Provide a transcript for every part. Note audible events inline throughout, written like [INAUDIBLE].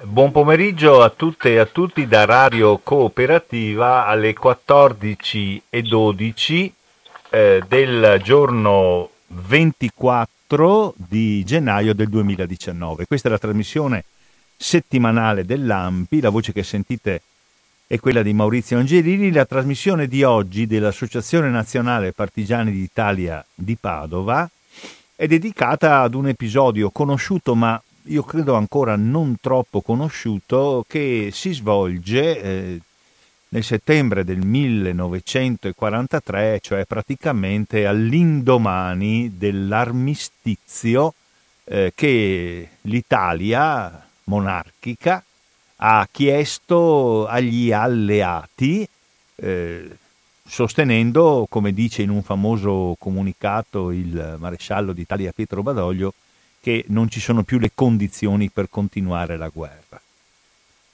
Buon pomeriggio a tutte e a tutti da Radio Cooperativa alle 14.12 eh, del giorno 24 di gennaio del 2019. Questa è la trasmissione settimanale dell'AMPI, la voce che sentite è quella di Maurizio Angelini, la trasmissione di oggi dell'Associazione Nazionale Partigiani d'Italia di Padova è dedicata ad un episodio conosciuto ma io credo ancora non troppo conosciuto, che si svolge eh, nel settembre del 1943, cioè praticamente all'indomani dell'armistizio eh, che l'Italia monarchica ha chiesto agli alleati, eh, sostenendo, come dice in un famoso comunicato il maresciallo d'Italia Pietro Badoglio, che non ci sono più le condizioni per continuare la guerra.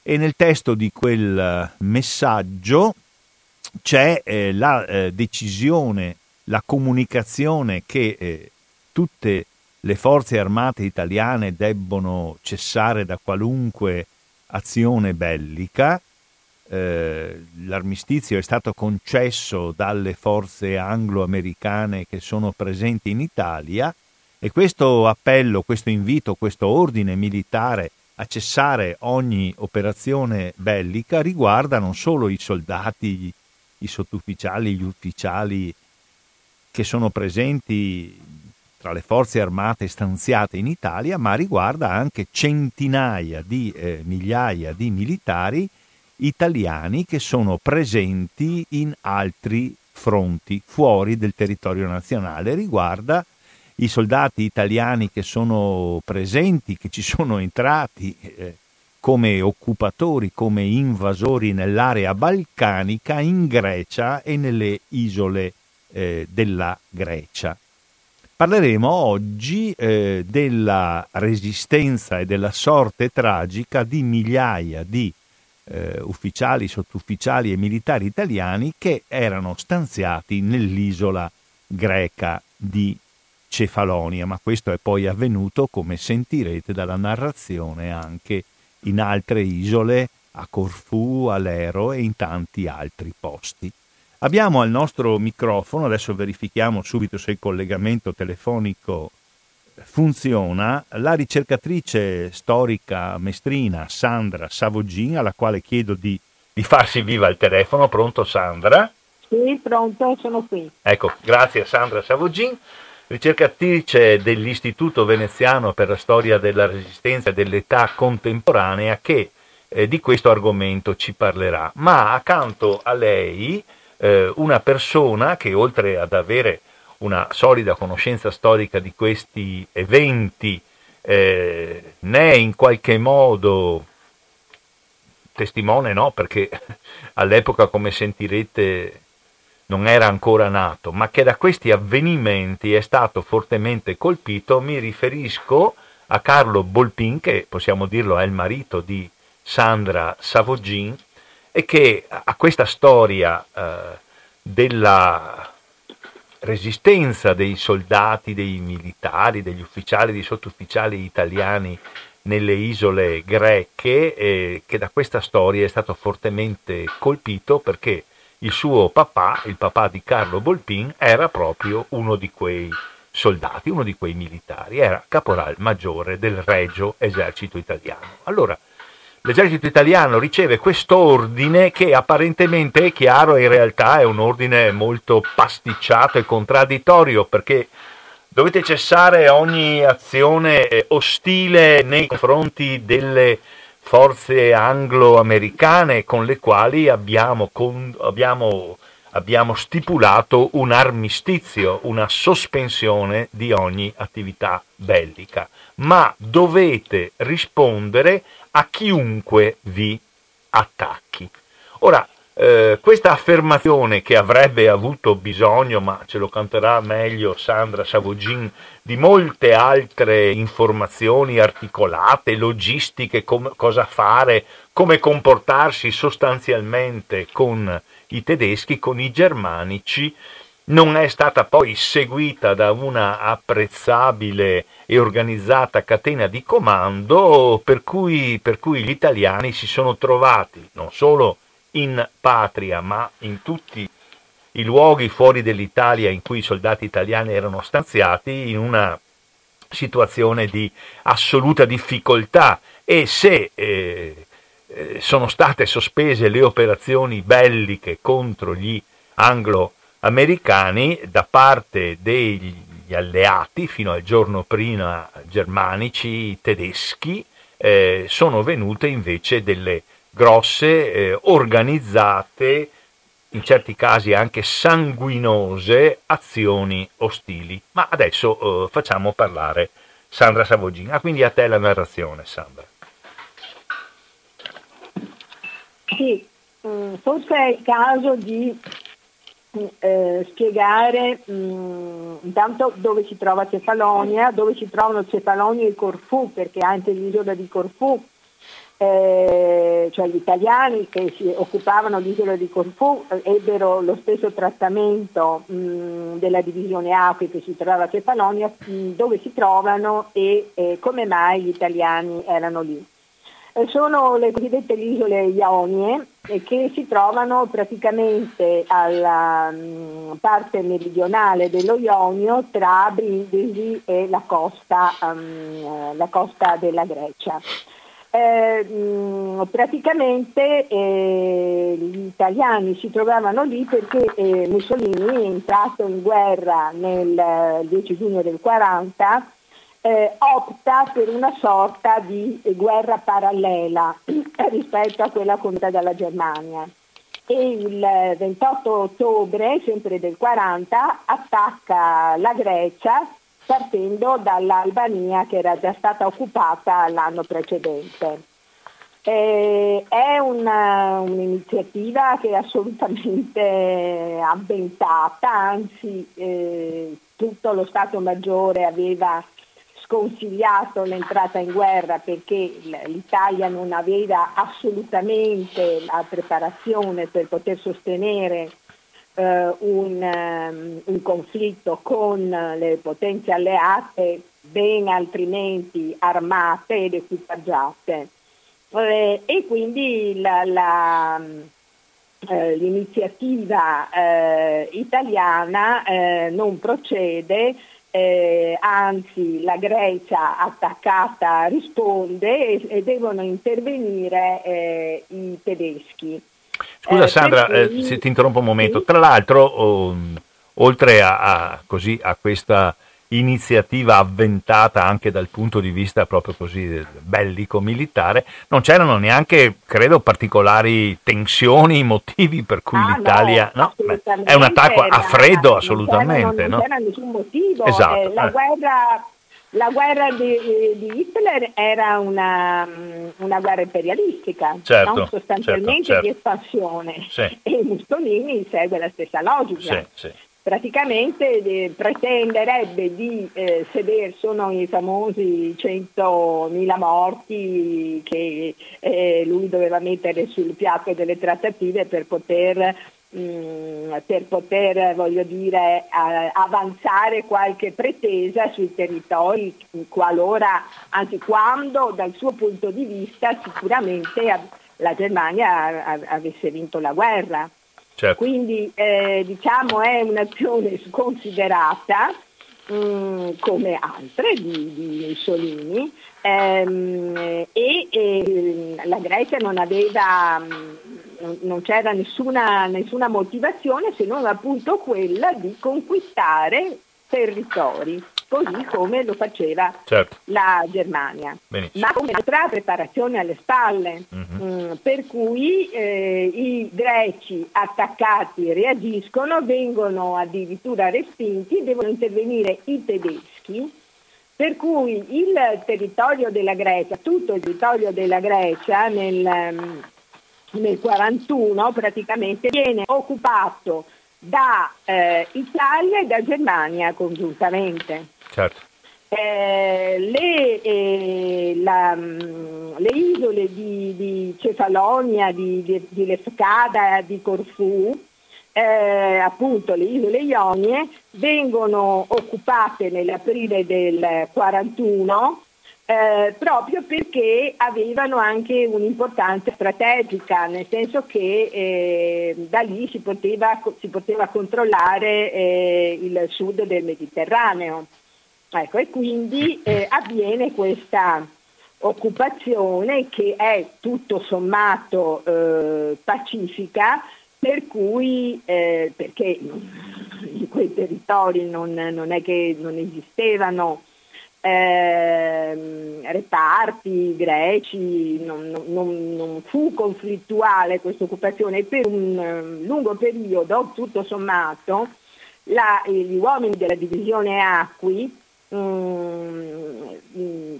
E nel testo di quel eh, messaggio c'è eh, la eh, decisione, la comunicazione che eh, tutte le forze armate italiane debbono cessare da qualunque azione bellica. Eh, l'armistizio è stato concesso dalle forze anglo-americane che sono presenti in Italia e questo appello, questo invito, questo ordine militare a cessare ogni operazione bellica riguarda non solo i soldati, i sottufficiali, gli ufficiali che sono presenti tra le forze armate stanziate in Italia, ma riguarda anche centinaia di eh, migliaia di militari italiani che sono presenti in altri fronti fuori del territorio nazionale. Riguarda i soldati italiani che sono presenti, che ci sono entrati eh, come occupatori, come invasori nell'area balcanica, in Grecia e nelle isole eh, della Grecia. Parleremo oggi eh, della resistenza e della sorte tragica di migliaia di eh, ufficiali, sottufficiali e militari italiani che erano stanziati nell'isola greca di Cefalonia, ma questo è poi avvenuto, come sentirete dalla narrazione, anche in altre isole, a Corfù, a Lero e in tanti altri posti. Abbiamo al nostro microfono, adesso verifichiamo subito se il collegamento telefonico funziona, la ricercatrice storica mestrina Sandra Savogin, alla quale chiedo di, di farsi viva il telefono. Pronto Sandra? Sì, pronto, sono qui. Ecco, grazie Sandra Savogin ricercatrice dell'Istituto Veneziano per la storia della resistenza dell'età contemporanea che eh, di questo argomento ci parlerà. Ma accanto a lei eh, una persona che oltre ad avere una solida conoscenza storica di questi eventi, eh, ne è in qualche modo testimone, no? Perché [LAUGHS] all'epoca, come sentirete, non era ancora nato, ma che da questi avvenimenti è stato fortemente colpito, mi riferisco a Carlo Bolpin, che possiamo dirlo è il marito di Sandra Savogin, e che a questa storia eh, della resistenza dei soldati, dei militari, degli ufficiali, dei sottufficiali italiani nelle isole greche, eh, che da questa storia è stato fortemente colpito perché il suo papà, il papà di Carlo Bolpin, era proprio uno di quei soldati, uno di quei militari, era caporal maggiore del Regio Esercito Italiano. Allora, l'esercito italiano riceve quest'ordine che apparentemente è chiaro in realtà è un ordine molto pasticciato e contraddittorio perché dovete cessare ogni azione ostile nei confronti delle forze anglo-americane con le quali abbiamo, con, abbiamo, abbiamo stipulato un armistizio, una sospensione di ogni attività bellica, ma dovete rispondere a chiunque vi attacchi. Ora, eh, questa affermazione che avrebbe avuto bisogno, ma ce lo canterà meglio Sandra Savogin, di molte altre informazioni articolate, logistiche, com- cosa fare, come comportarsi sostanzialmente con i tedeschi, con i germanici, non è stata poi seguita da una apprezzabile e organizzata catena di comando per cui, per cui gli italiani si sono trovati non solo in patria ma in tutti i luoghi fuori dell'Italia in cui i soldati italiani erano stanziati in una situazione di assoluta difficoltà. E se eh, eh, sono state sospese le operazioni belliche contro gli anglo-americani da parte degli alleati fino al giorno prima germanici tedeschi eh, sono venute invece delle grosse eh, organizzate in certi casi anche sanguinose azioni ostili. Ma adesso eh, facciamo parlare Sandra Savogin. Ah, quindi a te la narrazione, Sandra. Sì, mm, forse è il caso di eh, spiegare mh, mm, intanto dove si trova Cefalonia, dove si trovano Cefalonia e Corfù, perché anche l'isola di Corfù eh, cioè gli italiani che si occupavano dell'isola di Corfù eh, ebbero lo stesso trattamento mh, della divisione Acqui che si trova a Cefalonia, mh, dove si trovano e eh, come mai gli italiani erano lì. Eh, sono le cosiddette isole Ionie che si trovano praticamente alla mh, parte meridionale dello Ionio tra Brindisi e la costa, um, la costa della Grecia. Eh, praticamente eh, gli italiani si trovavano lì perché eh, Mussolini è entrato in guerra nel 10 giugno del 40 eh, opta per una sorta di guerra parallela [CLEARS THROAT] rispetto a quella condotta dalla Germania. E il 28 ottobre, sempre del 40, attacca la Grecia partendo dall'Albania che era già stata occupata l'anno precedente. Eh, è una, un'iniziativa che è assolutamente avventata, anzi eh, tutto lo Stato Maggiore aveva sconsigliato l'entrata in guerra perché l'Italia non aveva assolutamente la preparazione per poter sostenere eh, un, um, un, conflitto con le potenze alleate ben altrimenti armate ed equipaggiate. Eh, e quindi la, la, eh, l'iniziativa eh, italiana eh, non procede, eh, anzi la Grecia attaccata risponde e, e devono intervenire i tedeschi. Scusa eh, Sandra, cui... eh, se ti interrompo un momento, sì? tra l'altro oh, oltre a, a, così, a, questa iniziativa avventata anche dal punto di vista proprio così bellico-militare, non c'erano neanche, credo, particolari tensioni, motivi per cui ah, l'Italia... No, no è un attacco a freddo assolutamente. Non c'era, non, c'era nessun motivo. Esatto. Eh, la eh. guerra la guerra di, di, Hitler era una, una guerra imperialistica, certo, no? sostanzialmente certo, certo. di espansione sì. e Mussolini segue la stessa logica. Sì, sì. Praticamente eh, pretenderebbe di eh, sedere, sono i famosi 100.000 morti che eh, lui doveva mettere sul piatto delle trattative per poter Mm, per poter voglio dire, avanzare qualche pretesa sui territori qualora, anzi quando dal suo punto di vista sicuramente la Germania avesse vinto la guerra. Certo. Quindi eh, diciamo è un'azione sconsiderata mh, mm, come altre di, di Mussolini ehm, e, e, la Grecia non aveva mh, mm, non c'era nessuna, nessuna motivazione se non appunto quella di conquistare territori così come lo faceva certo. la Germania, Benissimo. ma con un'altra preparazione alle spalle, mm-hmm. mh, per cui eh, i greci attaccati reagiscono, vengono addirittura respinti, devono intervenire i tedeschi, per cui il territorio della Grecia, tutto il territorio della Grecia nel, nel 1941 praticamente viene occupato da eh, Italia e da Germania congiuntamente. Certo. Eh, le, eh, la, mm, le, isole di, di Cefalonia, di, di, di, Lefkada, di Corfù eh, appunto le isole Ionie, vengono occupate nell'aprile del 41 eh, proprio perché avevano anche un'importanza strategica, nel senso che eh, da lì si poteva, si poteva controllare eh, il sud del Mediterraneo. Ecco, e quindi eh, avviene questa occupazione che è tutto sommato eh, pacifica, per cui, perché in quei territori non, non è che non esistevano eh, reparti greci, non, non, non, fu conflittuale questa occupazione. Per un um, lungo periodo, tutto sommato, la, gli uomini della divisione Acqui, um,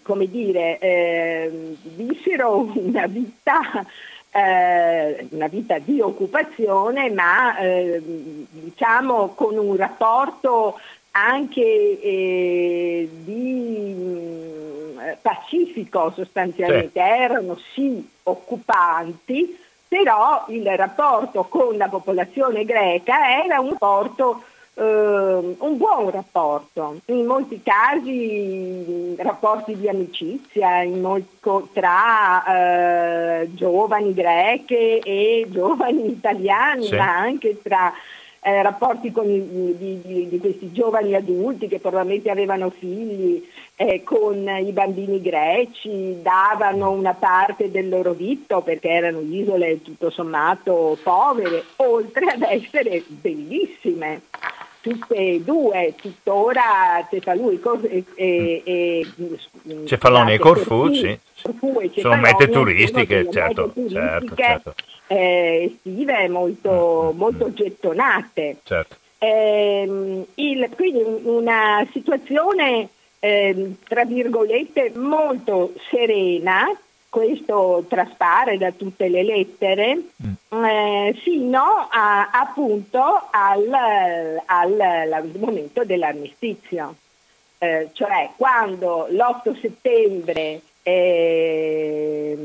come dire, eh, vissero una vita eh, una vita di occupazione, ma eh, diciamo con un rapporto anche eh, di mm, pacifico sostanzialmente, sì. erano sì occupanti, però il rapporto con la popolazione greca era un rapporto eh, un buon rapporto, in molti casi rapporti di amicizia molti, tra eh, giovani greche e [LAUGHS] giovani italiani, sì. ma anche tra eh, rapporti con i, di, di, di, questi giovani adulti che probabilmente avevano figli eh, con i bambini greci, davano una parte del loro vitto perché erano isole tutto sommato povere, oltre ad essere bellissime tutte e due, tuttora Cefalù e, e, e Cefaloni e Corfù, sì. Corfù e sono mete turistiche, certo, mete certo, certo. Eh, estive molto, mm, mm, molto mm. gettonate. Certo. Eh, il, quindi una situazione eh, tra virgolette molto serena questo traspare da tutte le lettere, mm. eh, fino a, appunto al, al, al, momento dell'armistizio. Eh, cioè quando l'8 settembre eh,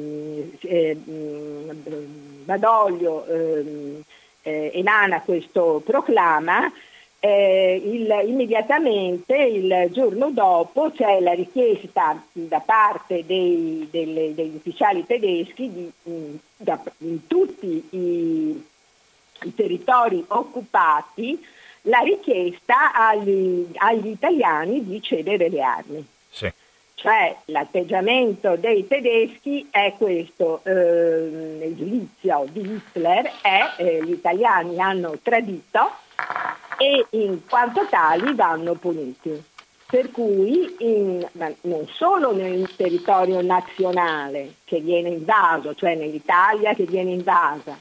Badoglio ehm, eh, emana questo proclama, eh, il, immediatamente il giorno dopo c'è la richiesta da parte dei, delle, degli ufficiali tedeschi di, in, da, in tutti i, i, territori occupati la richiesta agli, agli, italiani di cedere le armi. Sì. Cioè l'atteggiamento dei tedeschi è questo, eh, il giudizio di Hitler è eh, gli italiani hanno tradito e in quanto tali vanno puniti. Per cui in, non solo nel territorio nazionale che viene invaso, cioè nell'Italia che viene invasa,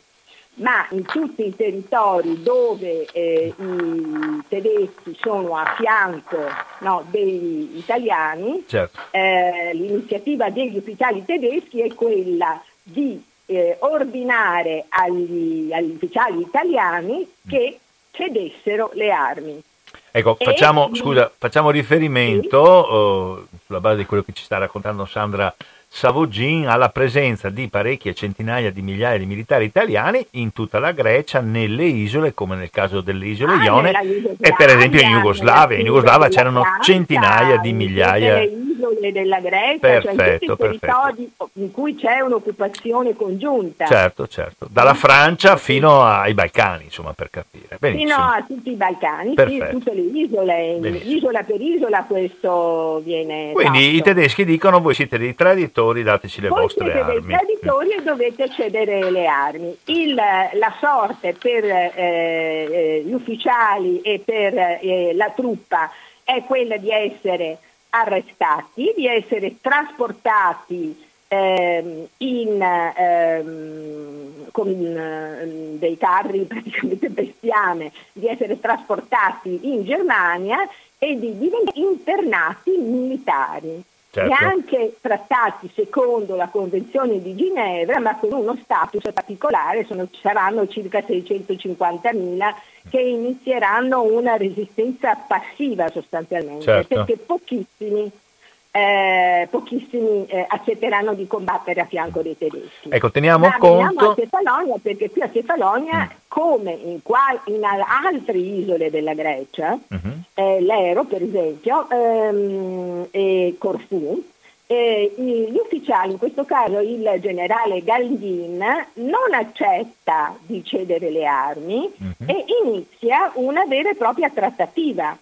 ma in tutti i territori dove eh, i tedeschi sono a fianco no, degli italiani, certo. eh, l'iniziativa degli ufficiali tedeschi è quella di eh, ordinare agli, agli ufficiali italiani che cedessero le armi. Ecco, facciamo, e... scusa, facciamo riferimento, sì. uh, sulla base di quello che ci sta raccontando Sandra Savogin alla presenza di parecchie centinaia di migliaia di militari italiani in tutta la Grecia, nelle isole, come nel caso delle isole ah, Ione, e per esempio in Jugoslavia. In Jugoslavia c'erano centinaia di migliaia isole della Grecia, perfetto, cioè in territori in cui c'è un'occupazione congiunta. Certo, certo, dalla Francia fino ai Balcani, insomma, per capire. Benissimo. Fino a tutti i Balcani, sì, tutte le isole, Benissimo. isola per isola questo viene Quindi fatto. i tedeschi dicono voi siete dei traditori, dateci le voi vostre siete armi. dei traditori e dovete cedere le armi. Il, la sorte per eh, eh, gli ufficiali e per eh, la truppa è quella di essere arrestati, di essere trasportati ehm, in, ehm, con ehm, dei carri [LAUGHS] praticamente bestiame, di essere trasportati in Germania e di diventare internati militari. Certo. e anche trattati secondo la Convenzione di Ginevra, ma con uno status particolare, sono, saranno circa 650.000 che inizieranno una resistenza passiva sostanzialmente, certo. perché pochissimi eh, pochissimi eh, accetteranno di combattere a fianco dei tedeschi. Ecco, teniamo Ma conto... a Cefalonia perché qui a Cefalonia, mm. come in, qual- in, altre isole della Grecia, mm-hmm. eh, Lero per esempio, ehm, e Corfù, gli ufficiali, in questo caso il generale Galdin, non accetta di cedere le armi mm-hmm. e inizia una vera e propria trattativa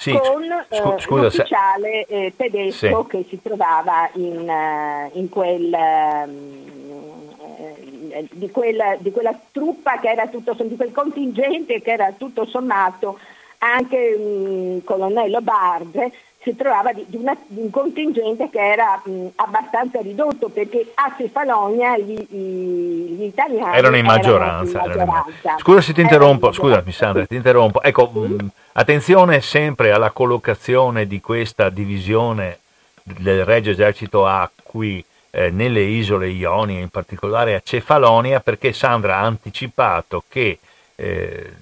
sì, con scu- eh, scusa, l'ufficiale se... eh, tedesco sì. che si trovava in, uh, in quel, uh, di, quel, di, quella truppa che era tutto, di quel contingente che era tutto sommato anche il colonnello Barge si trovava di, di, una, di, un contingente che era mh, abbastanza ridotto perché a Cefalonia gli, gli italiani erano in maggioranza. Erano in maggioranza. Scusa se ti interrompo, scusami Sandra, ti interrompo. Ecco, sì. mh, attenzione sempre alla collocazione di questa divisione del Regio Esercito A qui eh, nelle isole Ionie, in particolare a Cefalonia, perché Sandra ha anticipato che eh,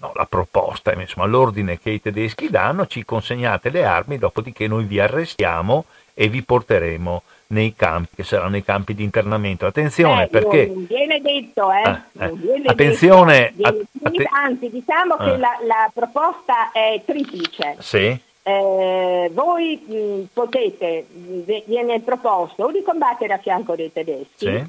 no, la proposta, insomma l'ordine che i tedeschi danno, ci consegnate le armi, dopodiché noi vi arrestiamo e vi porteremo nei campi, che saranno i campi di internamento. Attenzione eh, perché... Non viene detto, eh? Ah, eh. Viene attenzione... Detto, viene, anzi, diciamo ah. che la, la, proposta è triplice. Sì. Eh, voi mh, potete, viene proposto o di combattere a fianco dei tedeschi, sì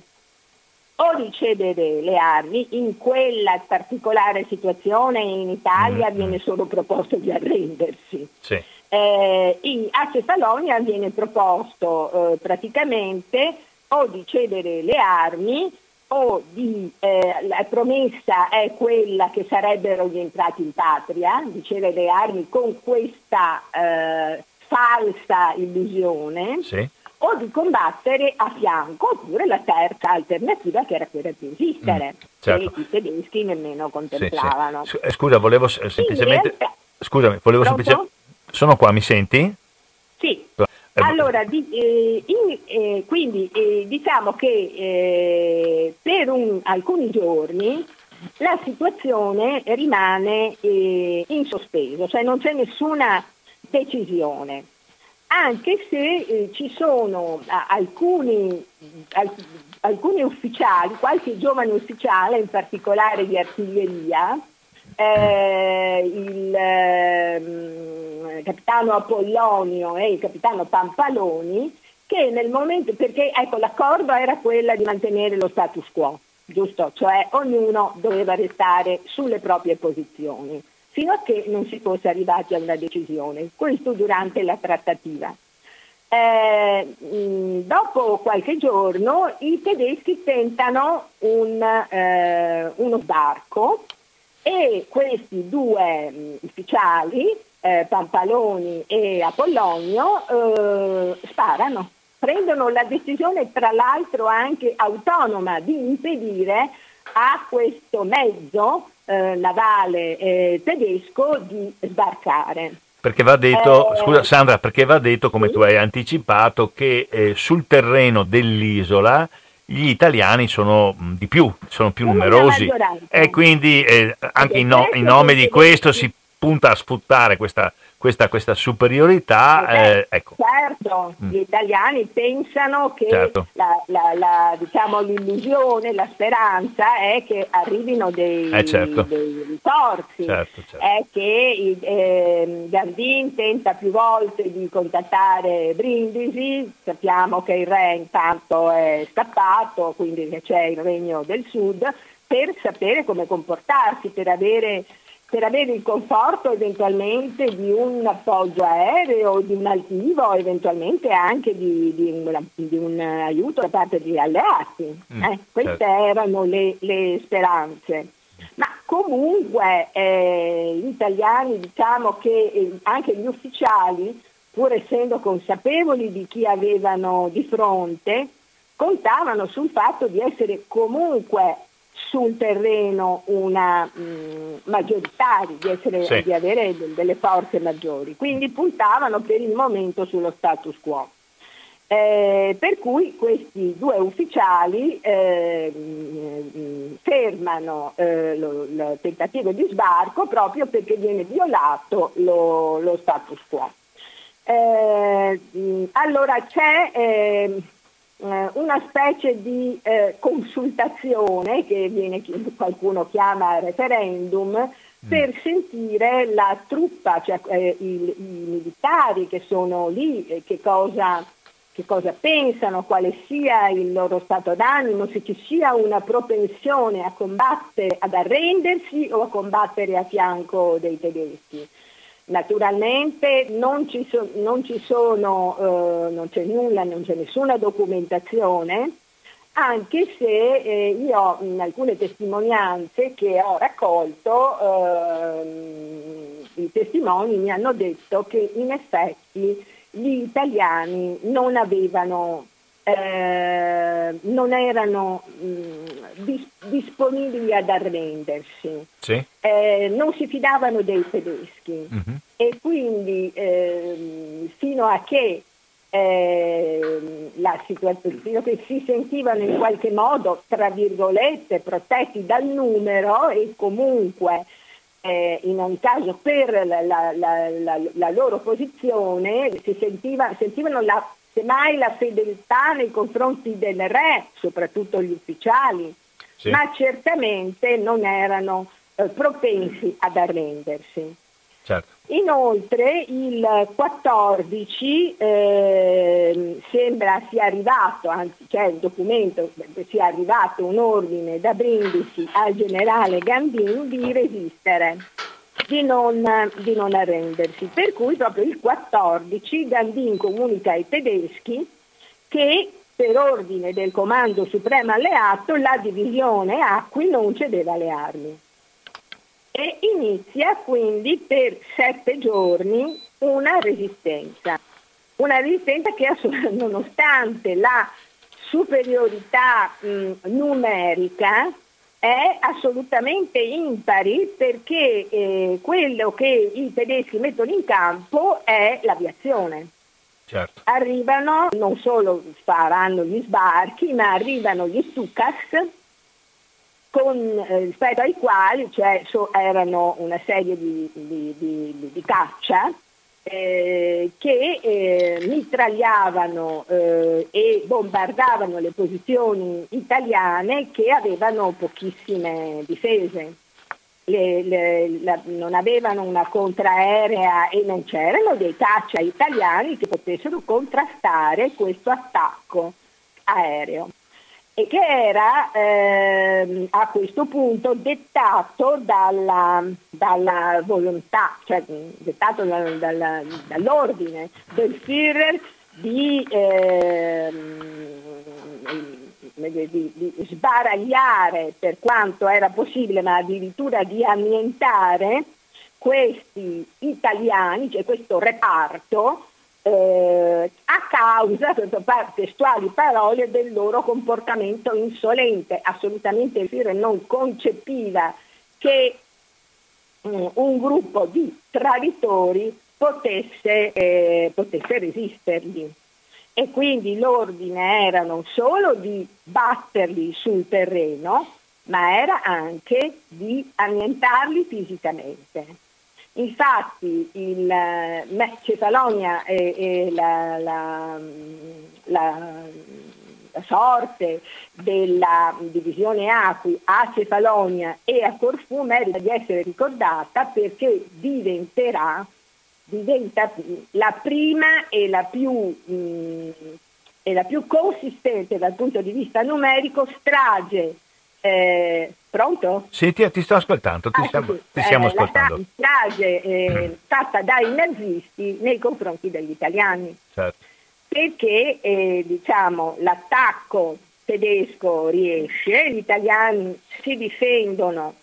o ricevere le armi, in quella particolare situazione in Italia mm. viene solo proposto di arrendersi. Sì. Eh, in, a Cefalonia viene proposto eh, praticamente o di cedere le armi o di, eh, la promessa è quella che sarebbero rientrati in patria, di cedere le armi con questa eh, falsa illusione. Sì o di combattere a fianco, oppure la terza alternativa che era quella di resistere, mm, certo. che i tedeschi nemmeno contemplavano. Sì, sì. Eh, scusa, volevo semplicemente... Realtà... Scusami, volevo semplicemente... Sono qua, mi senti? Sì. Eh, allora, di, eh, in, eh, quindi eh, diciamo che eh, per un, alcuni giorni la situazione rimane in sospeso, cioè non c'è nessuna decisione anche se eh, ci sono alcuni, alc- alcuni, ufficiali, qualche giovane ufficiale, in particolare di artiglieria, eh, il eh, capitano Apollonio e il capitano Pampaloni, che nel momento, perché ecco, l'accordo era quello di mantenere lo status quo, giusto? Cioè ognuno doveva restare sulle proprie posizioni fino a che non si fosse arrivati a una decisione, questo durante la trattativa. Eh, dopo qualche giorno i tedeschi tentano un, eh, uno sbarco e questi due ufficiali, eh, Pampaloni e Apollonio, eh, sparano, prendono la decisione tra l'altro anche autonoma di impedire a questo mezzo eh, navale eh, tedesco di sbarcare. Perché va detto, eh, scusa Sandra, perché va detto, come sì. tu hai anticipato, che eh, sul terreno dell'isola gli italiani sono mh, di più, sono più numerosi e quindi eh, anche in, no, in, nome di questo si punta a sfruttare questa questa, questa superiorità. Eh, ecco. Certo, mm. gli italiani pensano che certo. la, la, la, diciamo, l'illusione, la speranza è che arrivino dei, eh, certo. dei ritorsi, certo, certo. è che eh, Gardin tenta più volte di contattare Brindisi, sappiamo che il re intanto è scappato, quindi c'è il regno del sud, per sapere come comportarsi, per avere per avere il conforto eventualmente di un appoggio aereo, di un altivo, eventualmente anche di, di, un, di un, aiuto da parte degli alleati. Mm, eh, queste certo. erano le, le, speranze. Ma comunque eh, gli italiani, diciamo che eh, anche gli ufficiali, pur essendo consapevoli di chi avevano di fronte, contavano sul fatto di essere comunque sul terreno una mh, mm, maggioritaria, di, essere, sì. di avere delle forze maggiori, quindi puntavano per il momento sullo status quo. Eh, per cui questi due ufficiali eh, fermano eh, lo, il tentativo di sbarco proprio perché viene violato lo, lo status quo. Eh, allora c'è eh, una specie di eh, consultazione che viene, qualcuno chiama referendum mm. per sentire la truppa, cioè eh, i, i, militari che sono lì, che cosa, che cosa pensano, quale sia il loro stato d'animo, se ci sia una propensione a combattere, ad arrendersi o a combattere a fianco dei tedeschi. Naturalmente non ci, so, non ci sono, eh, non c'è nulla, non c'è nessuna documentazione, anche se eh, io in alcune testimonianze che ho raccolto, eh, i testimoni mi hanno detto che in effetti gli italiani non avevano eh, non erano mh, mm, dis- disponibili ad arrendersi, sì. eh, non si fidavano dei tedeschi uh-huh. e quindi eh, fino a che eh, la situazione, fino a che si sentivano in qualche modo, tra virgolette, protetti dal numero e comunque eh, in ogni caso per la, la, la, la loro posizione si sentiva, sentivano la semmai la fedeltà nei confronti del re, soprattutto gli ufficiali, sì. ma certamente non erano eh, propensi ad arrendersi. Certo. Inoltre il 14 eh, sembra sia arrivato, anzi c'è il documento, sia arrivato un ordine da Brindisi al generale Gambin di resistere di non, di non arrendersi. Per cui proprio il 14 Gandin comunica ai tedeschi che per ordine del Comando Supremo Alleato la divisione Acqui non cedeva le armi. E inizia quindi per sette giorni una resistenza. Una resistenza che nonostante la superiorità mh, numerica è assolutamente impari perché eh, quello che i tedeschi mettono in campo è l'aviazione. Certo. Arrivano, non solo faranno gli sbarchi, ma arrivano gli Stukas con, eh, rispetto ai quali cioè, so, erano una serie di, di, di, di caccia eh, che eh, mitragliavano eh, e bombardavano le posizioni italiane che avevano pochissime difese. Le, le, la, non avevano una contraerea e non c'erano dei caccia italiani che potessero contrastare questo attacco aereo e che era eh, a questo punto dettato dalla, dalla volontà, cioè dettato da, dalla, dall'ordine del Führer di, eh, di, di, sbaragliare per quanto era possibile, ma addirittura di annientare questi italiani, cioè questo reparto, eh, a causa, testuali parole, del loro comportamento insolente. Assolutamente il Führer non concepiva che mm, un gruppo di traditori potesse, eh, potesse resistergli. E quindi l'ordine era non solo di batterli sul terreno, ma era anche di annientarli fisicamente. Infatti il, Cefalonia e, e la, la, la, la, sorte della divisione Acqui a Cefalonia e a Corfù merita di essere ricordata perché diventerà diventa la prima e la più, mh, e la più consistente dal punto di vista numerico strage eh, pronto? Sì, ti, ti, sto ascoltando, ti, ah, stiamo, sì, ti stiamo eh, ascoltando. La strage eh, mm. fatta dai nazisti nei confronti degli italiani. Certo. Perché eh, diciamo, l'attacco tedesco riesce, gli italiani si difendono,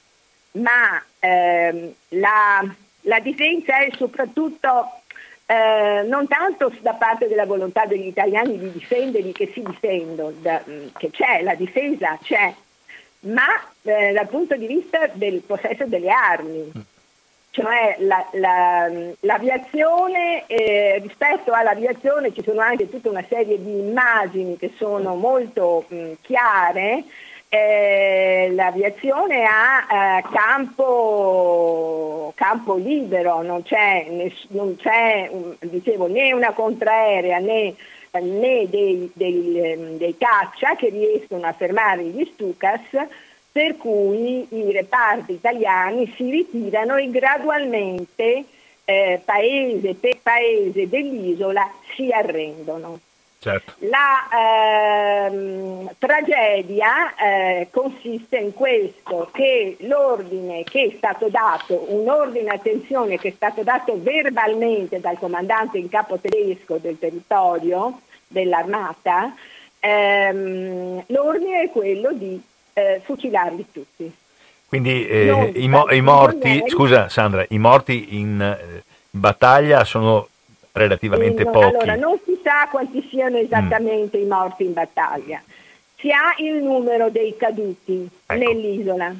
ma ehm, la, la, difesa è soprattutto eh, non tanto da parte della volontà degli italiani di difenderli che si difendono, da, mm, che c'è, la difesa c'è, ma eh, dal punto di vista del possesso delle armi. Mm. Cioè la, la, l'aviazione, eh, rispetto all'aviazione ci sono anche tutta una serie di immagini che sono molto mh, chiare eh, l'aviazione ha eh, campo, campo, libero, non c'è, non c'è dicevo, né una contraerea né, né dei, dei, dei, caccia che riescono a fermare gli Stukas, per cui i reparti italiani si ritirano e gradualmente eh, paese per paese dell'isola si arrendono. Certo. La ehm, tragedia eh, consiste in questo, che l'ordine che è stato dato, un ordine attenzione che è stato dato verbalmente dal comandante in capo tedesco del territorio dell'armata, ehm, l'ordine è quello di eh, fucilarli tutti. Quindi eh, i, mo- i, morti, scusa Sandra, i morti in eh, battaglia sono relativamente non, pochi. Allora, non si sa quanti siano esattamente mm. i morti in battaglia, si ha il numero dei caduti ecco. nell'isola.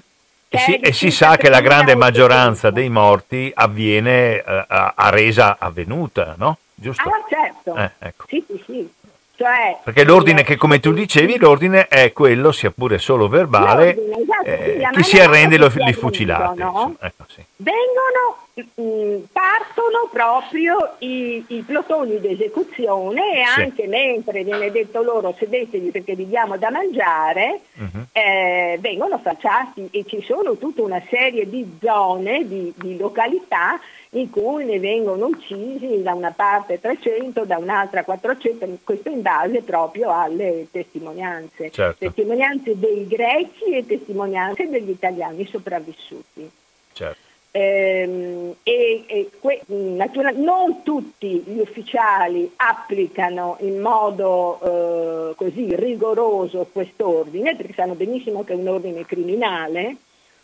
E si, e si, sa che la grande maggioranza dei morti avviene uh, a resa avvenuta, no? Giusto? Ah, certo. Eh, ecco. Sì, sì, sì. Cioè, Perché l'ordine che, come tu dicevi, l'ordine è quello, sia pure solo verbale, esatto, eh, chi si arrende lo, li fucilate. No? Ecco, sì. Vengono, mh, mm, partono proprio i, i plotoni di esecuzione e sì. anche mentre viene detto loro sedetevi perché vi diamo da mangiare, uh-huh. eh, vengono facciati e ci sono tutta una serie di zone, di, di località in cui ne vengono uccisi da una parte 300, da un'altra 400, questo in base proprio alle testimonianze, certo. testimonianze dei greci e testimonianze degli italiani sopravvissuti. Certo. Ehm, e, e que, natura, non tutti gli ufficiali applicano in modo eh, così rigoroso quest'ordine, perché sanno benissimo che è un ordine criminale,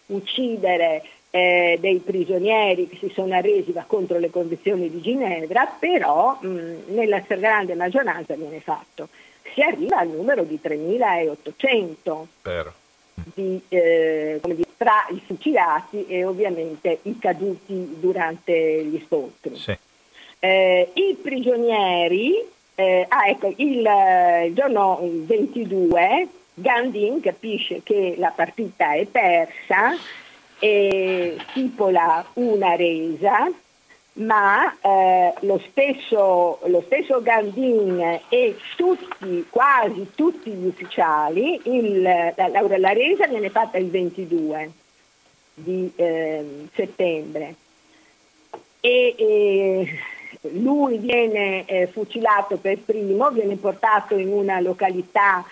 uccidere eh, dei prigionieri che si sono arresi va contro le condizioni di Ginevra, però mh, nella stragrande maggioranza viene fatto. Si arriva al numero di 3.800 di, eh, dire, tra i fucilati e ovviamente i caduti durante gli scontri. Sì. Eh, I prigionieri, eh, ah, ecco, il, il giorno 22 Gandhin capisce che la partita è persa e stipola una resa, ma eh, lo, stesso, lo, stesso, Gandin e tutti, quasi tutti gli ufficiali, il, la, la, resa viene fatta il 22 di eh, settembre. E, e, lui viene eh, fucilato per primo, viene portato in una località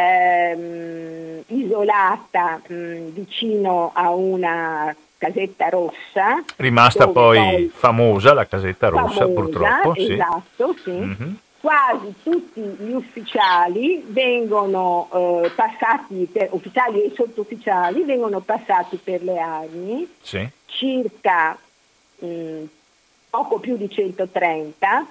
ehm, isolata mh, vicino a una casetta rossa. Rimasta poi, poi, famosa la casetta rossa famosa, purtroppo. Esatto, sì. sì. Mm-hmm. Quasi tutti gli ufficiali vengono eh, passati, per, ufficiali e sottufficiali vengono passati per le armi, sì. circa mh, poco più di 130,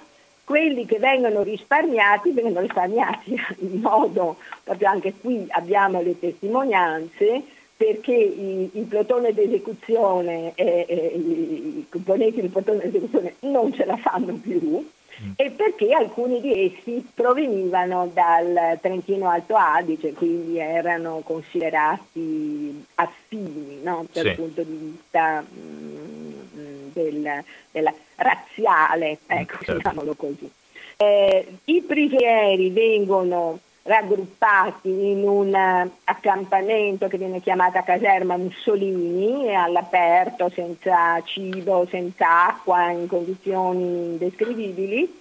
quelli che vengono risparmiati vengono risparmiati [LAUGHS] in modo, proprio anche qui abbiamo le testimonianze, perché il, plotone d'esecuzione e, e, i componenti del plotone d'esecuzione non ce la fanno più. E perché alcuni di essi provenivano dal Trentino Alto Adige, quindi erano considerati affini no? per sì. punto di vista mh, mm, del, della razziale, ecco, certo. diciamolo così. Eh, I prigionieri vengono raggruppati in un accampamento che viene chiamata caserma Mussolini, all'aperto, senza cibo, senza acqua, in condizioni indescrivibili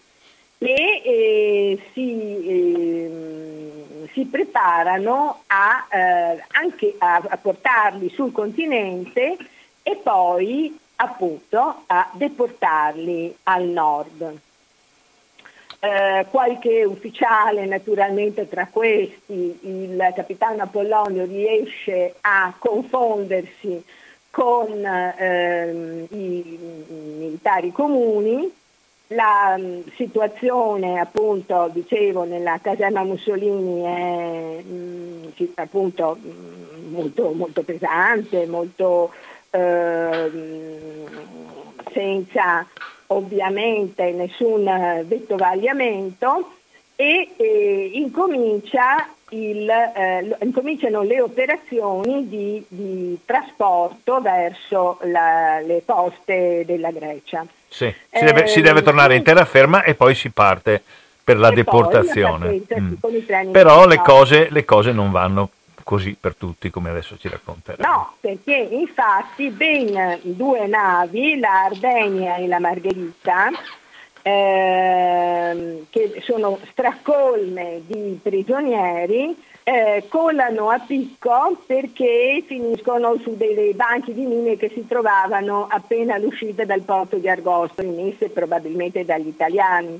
e eh, si, eh, si, preparano a, eh, anche a, a portarli sul continente e poi appunto a deportarli al nord. Eh, qualche ufficiale naturalmente tra questi, il capitano Apollonio, riesce a confondersi con ehm, i, militari comuni. La mh, situazione appunto, dicevo, nella caserma Mussolini è mh, appunto mh, molto, molto pesante, molto Ehm, senza ovviamente nessun vettovagliamento e eh, incomincia il, eh, incominciano le operazioni di, di trasporto verso la, le coste della Grecia. Sì, si, deve, si deve tornare in terraferma e poi si parte per la deportazione. Mm. Però le cose, le cose non vanno così per tutti come adesso ci racconterà. No, perché infatti ben due navi, la Ardenia e la Margherita, ehm, che sono stracolme di prigionieri, eh, colano a picco perché finiscono su dei, banchi di mine che si trovavano appena all'uscita dal porto di Argostoli, messe probabilmente dagli italiani.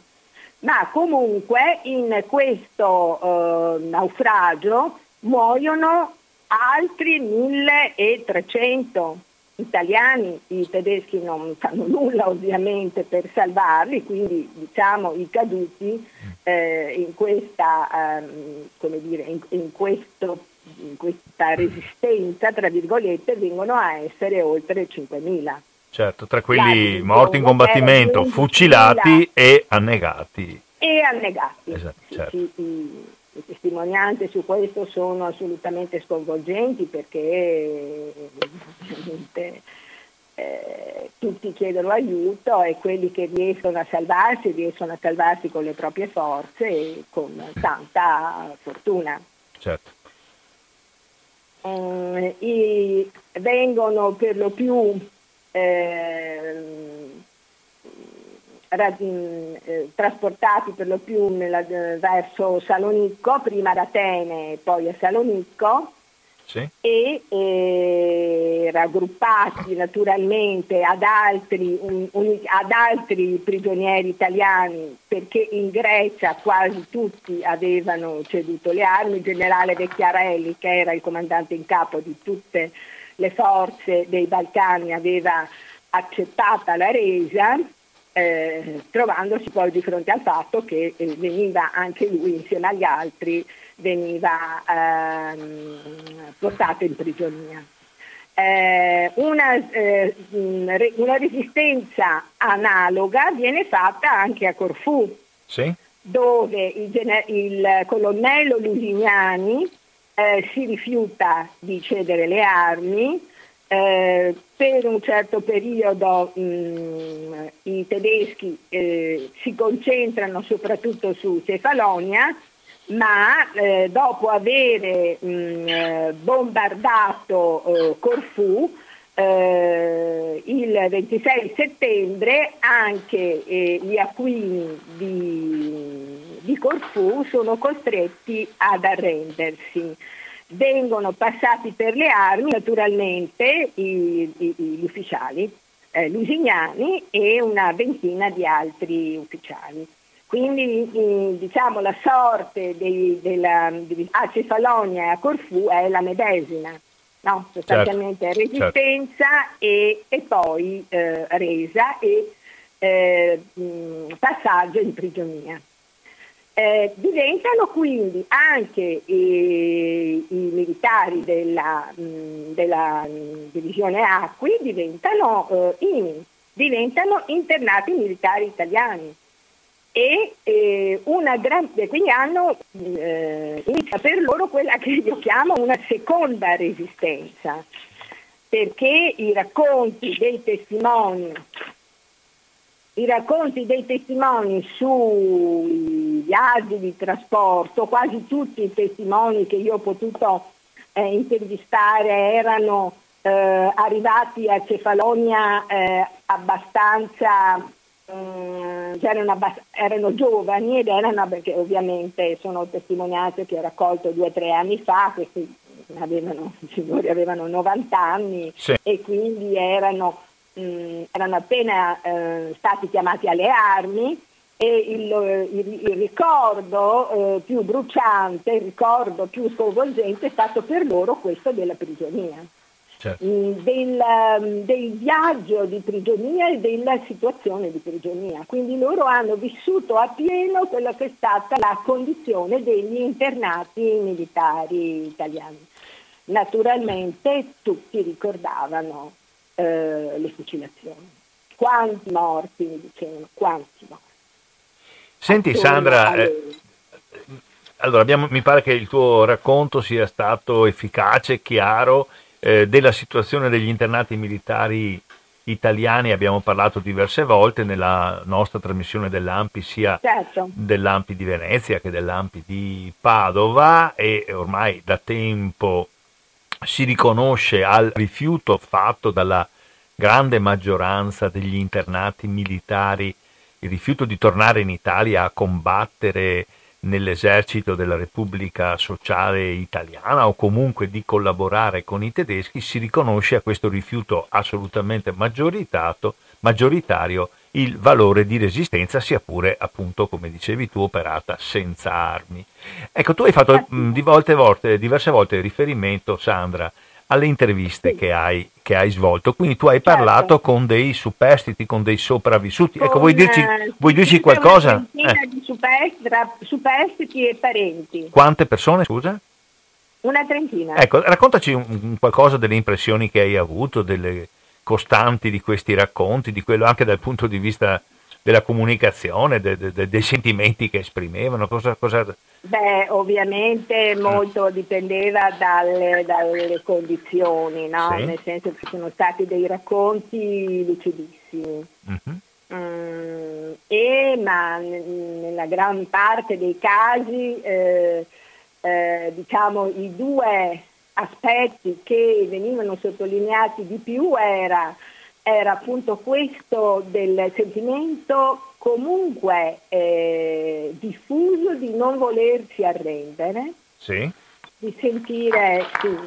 Ma comunque in questo eh, naufragio muoiono altri 1300 italiani, i tedeschi non fanno nulla ovviamente per salvarli, quindi diciamo i caduti eh, in, questa, um, dire, in, in, questo, in, questa, resistenza, tra virgolette, vengono a essere oltre 5.000. Certo, tra quelli morti in combattimento, fucilati e annegati. E annegati. Esatto, certo. sì, sì, le testimonianze su questo sono assolutamente sconvolgenti perché ovviamente eh, tutti chiedono aiuto e quelli che riescono a salvarsi riescono a salvarsi con le proprie forze e con tanta fortuna. Certo. Um, vengono per lo più eh, eh, trasportati per lo più nella, eh, verso Salonicco, prima ad Atene e poi a Salonicco, sì. e eh, raggruppati naturalmente ad altri, un, un, ad altri, prigionieri italiani perché in Grecia quasi tutti avevano ceduto le armi, il generale Vecchiarelli che era il comandante in capo di tutte le forze dei Balcani aveva accettata la resa eh, trovandosi poi di fronte al fatto che eh, veniva anche lui insieme agli altri veniva ehm, portato in prigionia. Eh, una, eh, una, resistenza analoga viene fatta anche a Corfù, sì. dove il, il, colonnello Lusignani eh, si rifiuta di cedere le armi eh, per un certo periodo mh, mm, i tedeschi eh, si concentrano soprattutto su Cefalonia, ma eh, dopo aver mm, eh, bombardato eh, Corfù il 26 settembre anche gli acquini di, di Corfù sono costretti ad arrendersi vengono passati per le armi naturalmente i, i, gli ufficiali eh, lusignani e una ventina di altri ufficiali. Quindi eh, diciamo, la sorte dei, della, di, a Cefalonia e a Corfù è la medesima, no? sostanzialmente certo. resistenza certo. E, e, poi eh, resa e eh, passaggio in prigionia. Eh, diventano quindi anche i, i militari della, mh, della mh, divisione Acqui, diventano, eh, IMI, diventano internati militari italiani. E eh, gran, quindi hanno eh, per loro quella che io chiamo una seconda resistenza perché i racconti dei testimoni i racconti dei testimoni sui viaggi di trasporto, quasi tutti i testimoni che io ho potuto eh, intervistare erano eh, arrivati a Cefalonia eh, abbastanza, mm, erano, abbast- erano, giovani ed erano, perché ovviamente sono testimonianze che ho raccolto due o tre anni fa, questi avevano, signori avevano 90 anni sì. e quindi erano mh, erano appena eh, stati chiamati alle armi e il, il, il ricordo eh, più bruciante, il ricordo più sconvolgente è stato per loro questo della prigionia. Certo. Del, del, viaggio di prigionia e della situazione di prigionia. Quindi loro hanno vissuto a pieno quella che è stata la condizione degli internati militari italiani. Naturalmente tutti ricordavano eh, le fucilazioni. Quanti morti mi dicevano, quanti morti. Senti Sandra, eh, allora abbiamo, mi pare che il tuo racconto sia stato efficace, chiaro, eh, della situazione degli internati militari italiani abbiamo parlato diverse volte nella nostra trasmissione dell'AMPI, sia certo. dell'AMPI di Venezia che dell'AMPI di Padova e ormai da tempo si riconosce al rifiuto fatto dalla grande maggioranza degli internati militari, il rifiuto di tornare in Italia a combattere nell'esercito della Repubblica Sociale Italiana o comunque di collaborare con i tedeschi, si riconosce a questo rifiuto assolutamente maggioritario il valore di resistenza, sia pure, appunto, come dicevi tu, operata senza armi. Ecco, tu hai fatto mh, di volte, volte, diverse volte riferimento, Sandra, alle interviste sì. che, hai, che, hai, svolto. Quindi tu hai certo. parlato con dei superstiti, con dei sopravvissuti. Con, ecco, vuoi dirci, eh, vuoi dirci qualcosa? Una eh. di superstiti e parenti. Quante persone, scusa? Una trentina. Ecco, raccontaci un, un qualcosa delle impressioni che hai avuto, delle costanti di questi racconti, di quello anche dal punto di vista della comunicazione, de, de, de, dei sentimenti che esprimevano? Cosa, cosa... Beh, ovviamente molto dipendeva dalle, dalle condizioni, no? sì. nel senso che sono stati dei racconti lucidissimi. Mm-hmm. Mm, e ma nella gran parte dei casi eh, eh, diciamo i due aspetti che venivano sottolineati di più era, era appunto questo del sentimento comunque eh, diffuso di non volersi arrendere, sì. di sentire sì,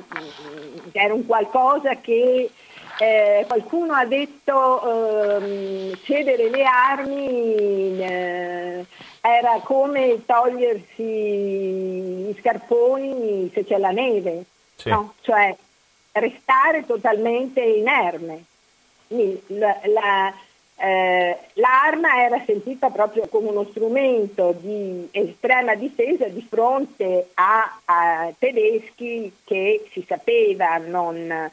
era un qualcosa che eh, qualcuno ha detto eh, cedere le armi eh, era come togliersi gli scarponi se c'è la neve sì. no? cioè restare totalmente inerme. La, la, eh, l'arma era sentita proprio come uno strumento di estrema difesa di fronte a, a tedeschi che si sapeva non,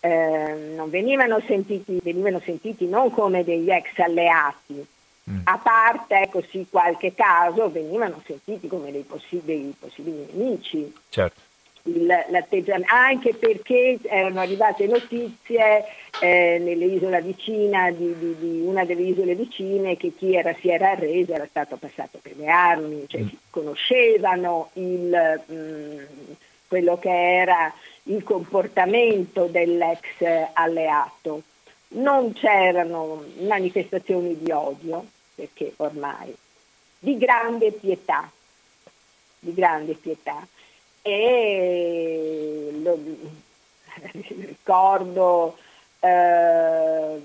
eh, non venivano, sentiti, venivano sentiti non come degli ex alleati, mm. a parte ecco sì qualche caso venivano sentiti come dei, possi- dei possibili nemici. Certo l'atteggiamento, anche perché erano arrivate notizie eh, nell'isola vicina, di, di, di, una delle isole vicine, che chi era, si era arreso era stato passato per le armi, cioè mm. conoscevano il, mh, mm, quello che era il comportamento dell'ex alleato. Non c'erano manifestazioni di odio, perché ormai, di grande pietà, di grande pietà e lo, ricordo eh,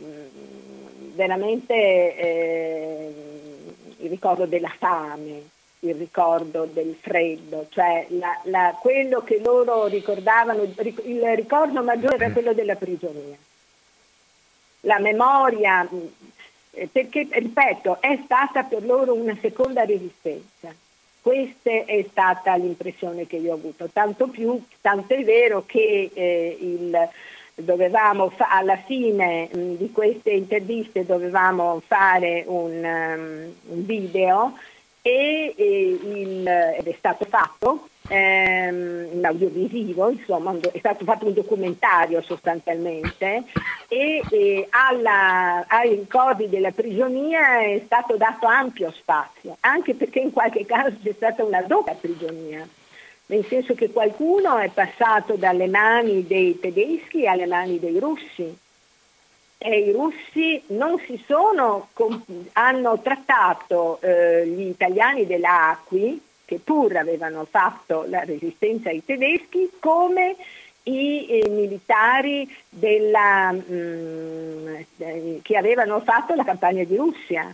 veramente eh, il ricordo della fame, il ricordo del freddo, cioè la, la, quello che loro ricordavano, il ricordo maggiore era quello della prigionia. La memoria, eh, perché ripeto, è stata per loro una seconda resistenza questa è stata l'impressione che io ho avuto, tanto più, tanto è vero che eh, il, dovevamo fa- alla fine mh, di queste interviste dovevamo fare un, um, un video e, e il, ed è stato fatto ehm, un audiovisivo, insomma è stato fatto un documentario sostanzialmente. E, e alla, ai ricordi della prigionia è stato dato ampio spazio, anche perché in qualche caso c'è stata una doppia prigionia, nel senso che qualcuno è passato dalle mani dei tedeschi alle mani dei russi e i russi non si sono, hanno trattato eh, gli italiani dell'Acqui, che pur avevano fatto la resistenza ai tedeschi, come i eh, militari della, mh, mm, eh, che avevano fatto la campagna di Russia,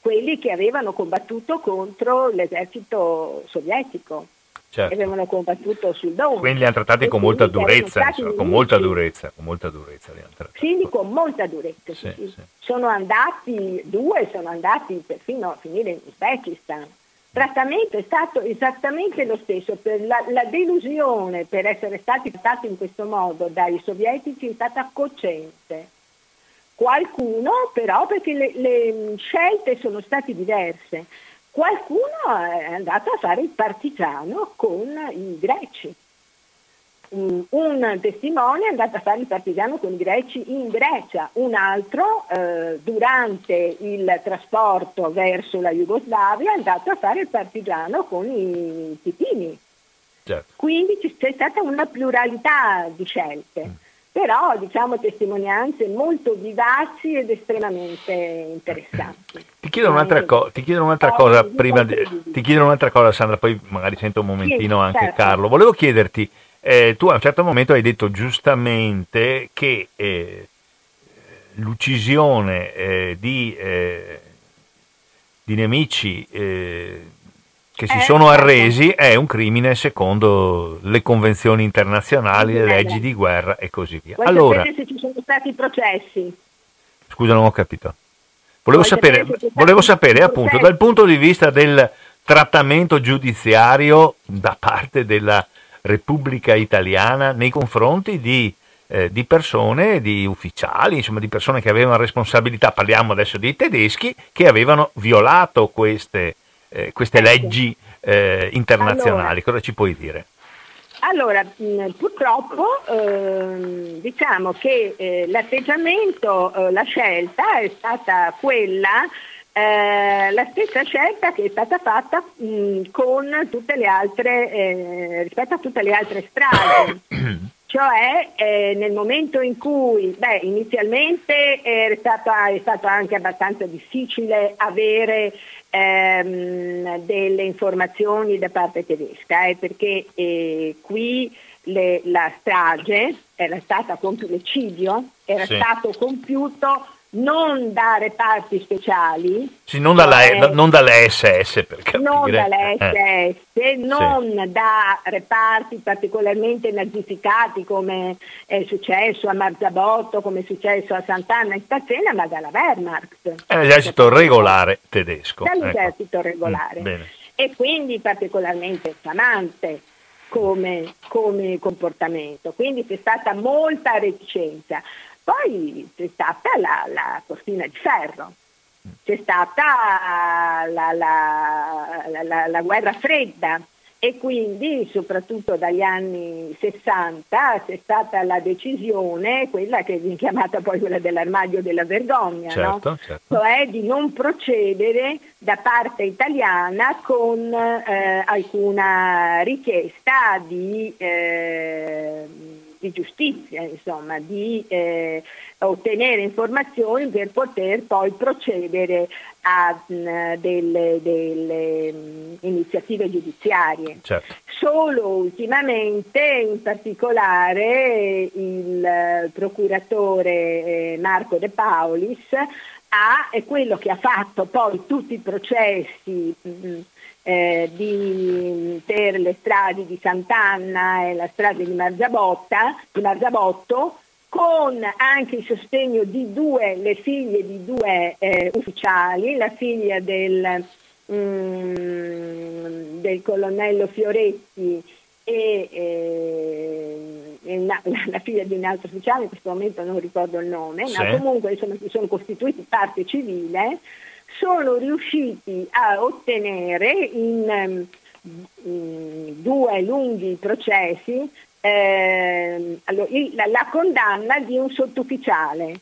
quelli che avevano combattuto contro l'esercito sovietico certo. avevano combattuto sul Don. Quindi li hanno trattati con molta durezza, insomma, con molta durezza, con molta durezza. Sì, con molta durezza. Sì, sì. Sì. Sono andati, due sono andati perfino a finire in Uzbekistan. Il trattamento è stato esattamente lo stesso, la, la, delusione per essere stati trattati in questo modo dai sovietici è stata cocente. Qualcuno però, perché le, le scelte sono state diverse, qualcuno è andato a fare il partigiano con i greci. Un, un testimone è andato a fare il partigiano con i greci in Grecia, un altro eh, durante il trasporto verso la Jugoslavia è andato a fare il partigiano con i titini. Certo. Quindi c'è stata una pluralità di scelte. Mm però diciamo testimonianze molto vivaci ed estremamente interessanti. Ti chiedo un'altra, co- ti chiedo un'altra cosa prima di, ti chiedo un'altra cosa Sandra, poi magari sento un momentino sì, anche certo. Carlo. Volevo chiederti, eh, tu a un certo momento hai detto giustamente che eh, l'uccisione eh, di, eh, di, nemici eh, che si eh, sono certo. arresi è un crimine secondo le convenzioni internazionali, le leggi di guerra e così via. Vuoi allora, se ci sono stati processi? Scusa, non ho capito. Volevo sapere, volevo sapere appunto dal punto di vista del trattamento giudiziario da parte della Repubblica Italiana nei confronti di, eh, di persone, di ufficiali, insomma di persone che avevano responsabilità, parliamo adesso dei tedeschi, che avevano violato queste eh, queste leggi eh, internazionali. Allora, Cosa ci puoi dire? Allora, mh, purtroppo eh, diciamo che eh, l'atteggiamento, eh, la scelta è stata quella eh, la stessa scelta che è stata fatta mh, con tutte le altre, eh, rispetto a tutte le altre strade. [COUGHS] cioè eh, nel momento in cui, beh, inizialmente è stato, è stato anche abbastanza difficile avere ehm, delle informazioni da parte tedesca, eh, perché eh, qui le, la strage era stata compiuta, l'eccidio era sì. stato compiuto non da reparti speciali, sì, non, dalla, cioè, non, dalle SS per capire. non dalle SS, eh. non sì. da reparti particolarmente nazificati come è successo a Marzabotto, come è successo a Sant'Anna in Spazena, ma dalla Wehrmacht. È l'esercito regolare tedesco. Dall'esercito ecco. regolare. Mm, e quindi particolarmente infamante. Come, come comportamento, quindi c'è stata molta reticenza. Poi c'è stata la, la cortina di ferro, c'è stata la, la, la, guerra fredda e quindi soprattutto dagli anni 60 c'è stata la decisione, quella che viene chiamata poi quella dell'armadio della vergogna, certo, no? certo. cioè di non procedere da parte italiana con eh, alcuna richiesta di... Eh, di giustizia, insomma, di eh, ottenere informazioni per poter poi procedere a mh, delle, delle mh, iniziative giudiziarie. Certo. Solo ultimamente, in particolare, il procuratore eh, Marco De Paulis ha, è quello che ha fatto poi tutti i processi mh, eh, di, per le strade di Sant'Anna e la strada di, di Marzabotto, con anche il sostegno di due, le figlie di due eh, ufficiali, la figlia del, mm, del colonnello Fioretti e, eh, e una, [LAUGHS] la figlia di un altro ufficiale, in questo momento non ricordo il nome, sì. ma comunque insomma, si sono costituiti parte civile sono riusciti a ottenere in, in due lunghi processi eh, la, la, condanna di un sottufficiale.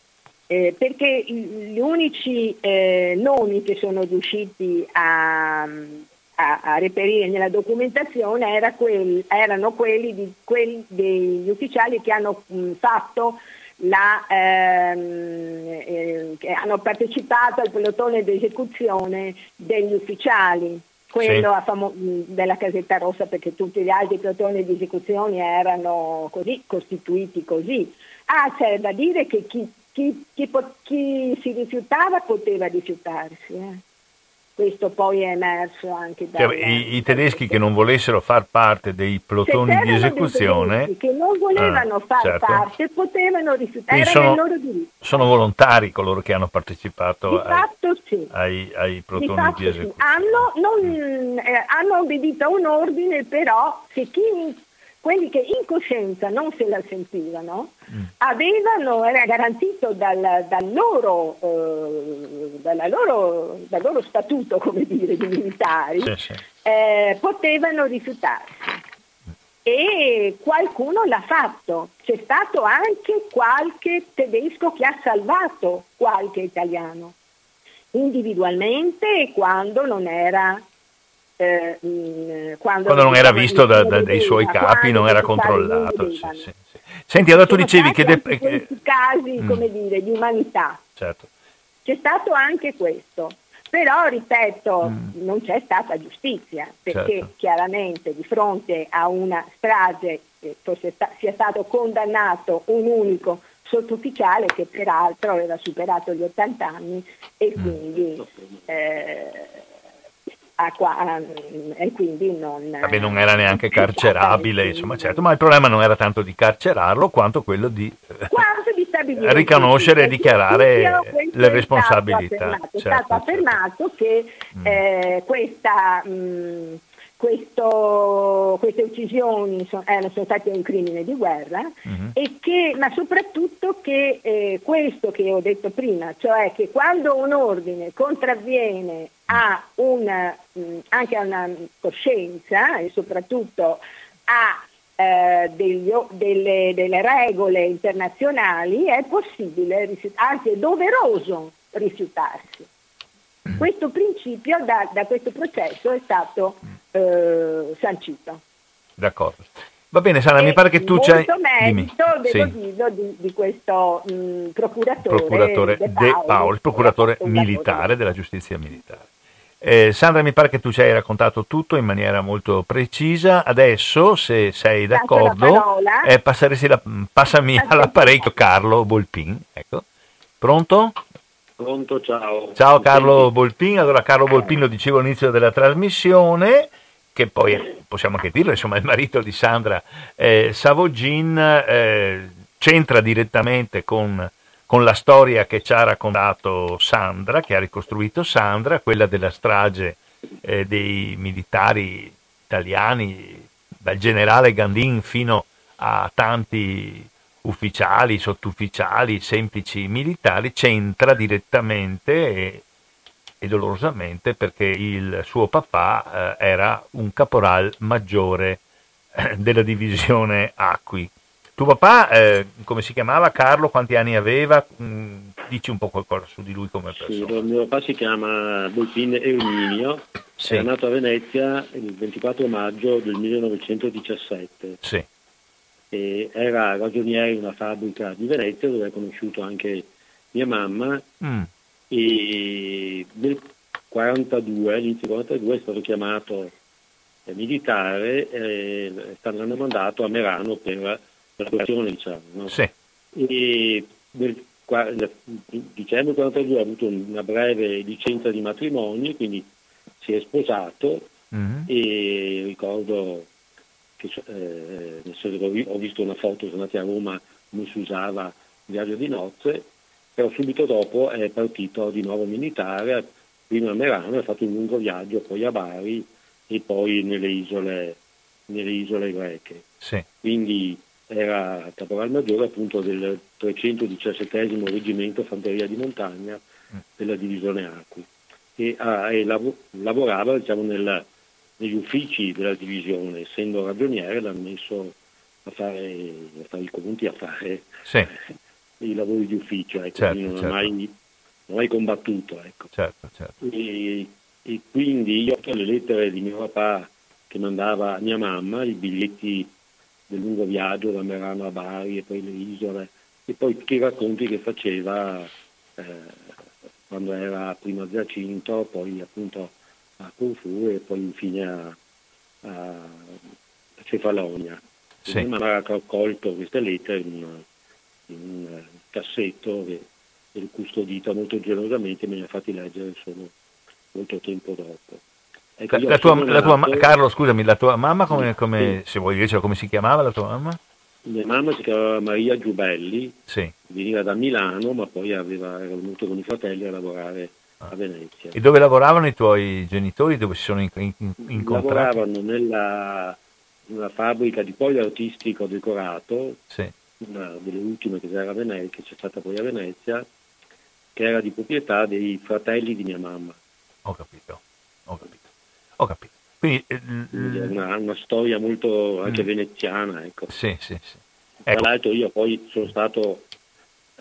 Eh, perché gli unici eh, nomi che sono riusciti a, a, a reperire nella documentazione era quelli, erano quelli, di, quelli, degli ufficiali che hanno mh, fatto la, ehm, eh, che hanno partecipato al pelotone di esecuzione degli ufficiali, quello sì. famo- della casetta rossa perché tutti gli altri pelotoni di esecuzione erano così, costituiti così. Ah, c'è da dire che chi, chi, chi, chi si rifiutava poteva rifiutarsi. Eh questo poi è emerso anche da... Cioè, i, I, tedeschi che non volessero far parte dei plotoni di esecuzione... che non volevano ah, far certo. parte potevano rifiutare, sono. Sono volontari coloro che hanno partecipato ai, sì. ai, ai, plotoni di, di esecuzione. Sì. Hanno, non, eh, hanno obbedito a un ordine, però se chi quelli che in coscienza non se la sentivano, mm. avevano, era garantito dal, dal, loro, eh, loro, dal, loro, statuto, [LAUGHS] come dire, di militari, sì, sì. Eh, potevano rifiutarsi. E qualcuno l'ha fatto, c'è stato anche qualche tedesco che ha salvato qualche italiano, individualmente quando non era eh, quando, quando, non era visto da, da, dai suoi capi, non era controllato. Sì, sì, sì. Senti, allora tu dicevi che... De- questi casi, mm. come dire, di umanità. Certo. C'è stato anche questo. Però, ripeto, mm. non c'è stata giustizia, perché certo. chiaramente di fronte a una strage che sta- sia stato condannato un unico sottufficiale che peraltro aveva superato gli 80 anni e mm. quindi... Eh, Qua, e quindi non, Vabbè, non era neanche carcerabile, insomma, certo, ma il problema non era tanto di carcerarlo quanto quello di, quanto di [LAUGHS] riconoscere e dichiarare le responsabilità. È stato affermato, certo, certo. affermato che mm. eh, questa... Mh, questo, queste uccisioni sono, eh, sono, state un crimine di guerra, uh-huh. che, ma soprattutto che eh, questo che ho detto prima, cioè che quando un ordine contravviene a una, mh, anche a una coscienza e soprattutto a eh, degli, delle, delle, regole internazionali, è possibile, anzi è doveroso rifiutarsi. Questo principio da, da questo processo è stato eh, sancito. D'accordo. Va bene Sara, e mi pare che tu c'hai... merito, devo sì. dire, di, di, questo mh, procuratore, procuratore De Paoli, De Paoli procuratore militare della giustizia militare. Eh, Sandra, mi pare che tu ci hai raccontato tutto in maniera molto precisa. Adesso, se sei d'accordo, eh, la, passami [LAUGHS] all'apparecchio Carlo Bolpin. Ecco. Pronto? Pronto, ciao. Ciao Carlo Bolpin. Allora, Carlo Bolpin lo dicevo all'inizio della trasmissione, che poi possiamo anche dirlo, insomma, il marito di Sandra eh, Savogin eh, c'entra direttamente con, con, la storia che ci ha raccontato Sandra, che ha ricostruito Sandra, quella della strage eh, dei militari italiani, dal generale Gandin fino a tanti ufficiali, sottufficiali, semplici militari, c'entra direttamente e, e dolorosamente perché il suo papà eh, era un caporal maggiore eh, della divisione Acqui. Tuo papà, eh, come si chiamava Carlo? Quanti anni aveva? Mm, dici un po' qualcosa su di lui come persona. Sì, mio papà si chiama Bolpin Erminio, sì. è nato a Venezia il 24 maggio del 1917. Sì e era ragioniere in una fabbrica di Venezia dove ha conosciuto anche mia mamma mm. e nel 42, all'inizio del 42 è stato chiamato eh, militare e l'hanno mandato a Merano per la lavorazione diciamo. No? Sì. E nel dicembre 42 ha avuto una breve licenza di matrimonio, quindi si è sposato mm-hmm. e ricordo che eh, ho visto una foto, sono andati a Roma, non si usava il viaggio di nozze, però subito dopo è partito di nuovo militare, prima a Merano, ha fatto un lungo viaggio, poi a Bari e poi nelle isole, nelle isole greche. Sì. Quindi era caporal maggiore appunto del 317 reggimento fanteria di montagna mm. della divisione Acqui e, ah, e lav- lavorava diciamo, nel, negli uffici della divisione, essendo ragioniere, l'hanno messo a fare, a fare i conti, a fare sì. [LAUGHS] i lavori di ufficio, ecco, certo, non, certo. ha mai, non, ha mai, combattuto. Ecco. Certo, certo. e, e, quindi io ho le lettere di mio papà che mandava a mia mamma, i biglietti del lungo viaggio da Merano a Bari e poi le isole, e poi tutti i racconti che faceva eh, quando era prima a Giacinto, poi appunto a Corfù e poi infine a, a Cefalonia. Sì. Mi ha raccolto queste lettere in, in un cassetto e, e custodito molto gelosamente e me ne ha fatti leggere solo molto tempo dopo. Ecco, la, tua, la tua, Carlo, scusami, la tua mamma, come, come, sì. se vuoi dircelo, come si chiamava la tua mamma? Mia mamma si chiamava Maria Giubelli, sì. veniva da Milano, ma poi aveva, era venuto con i fratelli a lavorare a Venezia. E dove lavoravano i tuoi genitori? Dove si sono in, in, incontrati? Lavoravano nella, una fabbrica di pollo artistico decorato, Sì. una delle ultime che c'era a Venezia, che c'è stata poi a Venezia, che era di proprietà dei fratelli di mia mamma. Ho capito. Ho capito. Ho capito. Quindi, eh, è una, una storia molto anche Mm. veneziana. Ecco. sì, sì, sì. Tra Ecco, l'altro io poi sono stato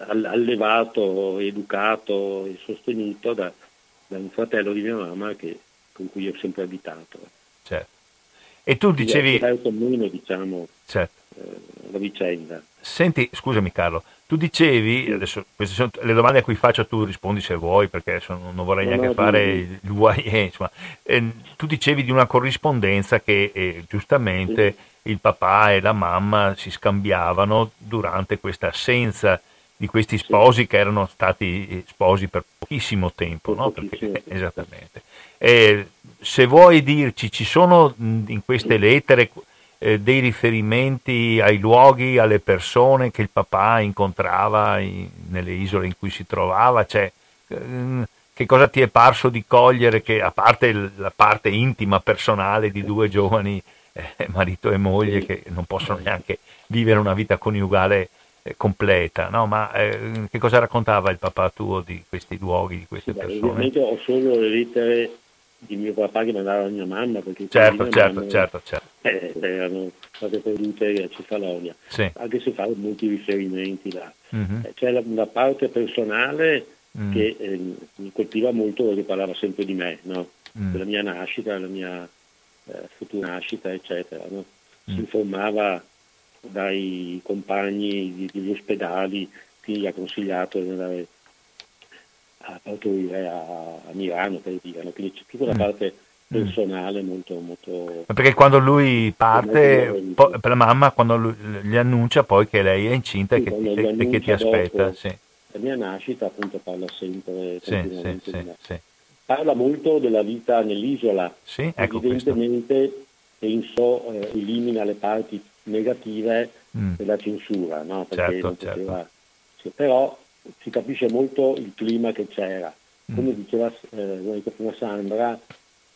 allevato, educato e sostenuto da, da un fratello di mia mamma che- con cui ho sempre abitato. certo. E tu dicevi... È meno, diciamo, Certo. eh, la vicenda. Senti, scusami Carlo, tu dicevi, adesso queste sono le domande a cui faccio, tu rispondi se vuoi, perché adesso non vorrei No, neanche no, fare il UAE, insomma. Eh, tu dicevi di una corrispondenza che eh, giustamente il papà e la mamma si scambiavano durante questa assenza di questi sposi che erano stati eh, sposi per pochissimo tempo, Per no? pochissimo Perché- tempo. esattamente. Eh, se vuoi dirci, ci sono in queste lettere eh, dei riferimenti ai luoghi, alle persone che il papà incontrava in- nelle isole in cui si trovava? Cioè, ehm, che cosa ti è parso di cogliere che, a parte la parte intima, personale di due giovani, eh, marito e moglie, che non possono neanche vivere una vita coniugale completa, no? Ma eh, che cosa raccontava il papà tuo di questi luoghi, di queste Beh, persone? ovviamente ho solo le lettere di mio papà che mandava a mia mamma perché Certo, certo, mamma, certo, certo. eh, erano state perdute a Cefalonia, Sì. anche se fanno molti riferimenti là. Mhm. Eh, C'è la, una parte personale Mm. che eh, mi colpiva molto perché parlava sempre di me, no? Mm. della mia nascita, della mia eh, futura nascita, eccetera. no? Si Mm. informava dai compagni degli ospedali, chi gli ha consigliato di andare a partorire a, a Milano, per dire. no? Quindi c'è tutta una Mm. parte personale molto, molto... Ma Perché quando lui parte, po- per la mamma, quando lui- gli annuncia poi che lei è incinta e Sì, che, quando e- e che ti aspetta. Sì, La mia nascita appunto parla sempre sì, sì. Parla molto della vita nell'isola, Sì, ecco questo. evidentemente penso eh, elimina le parti negative Mm. della censura, no? perché Certo, non poteva- sì, però si capisce molto il clima che c'era. Mm. Come diceva eh, prima Sandra,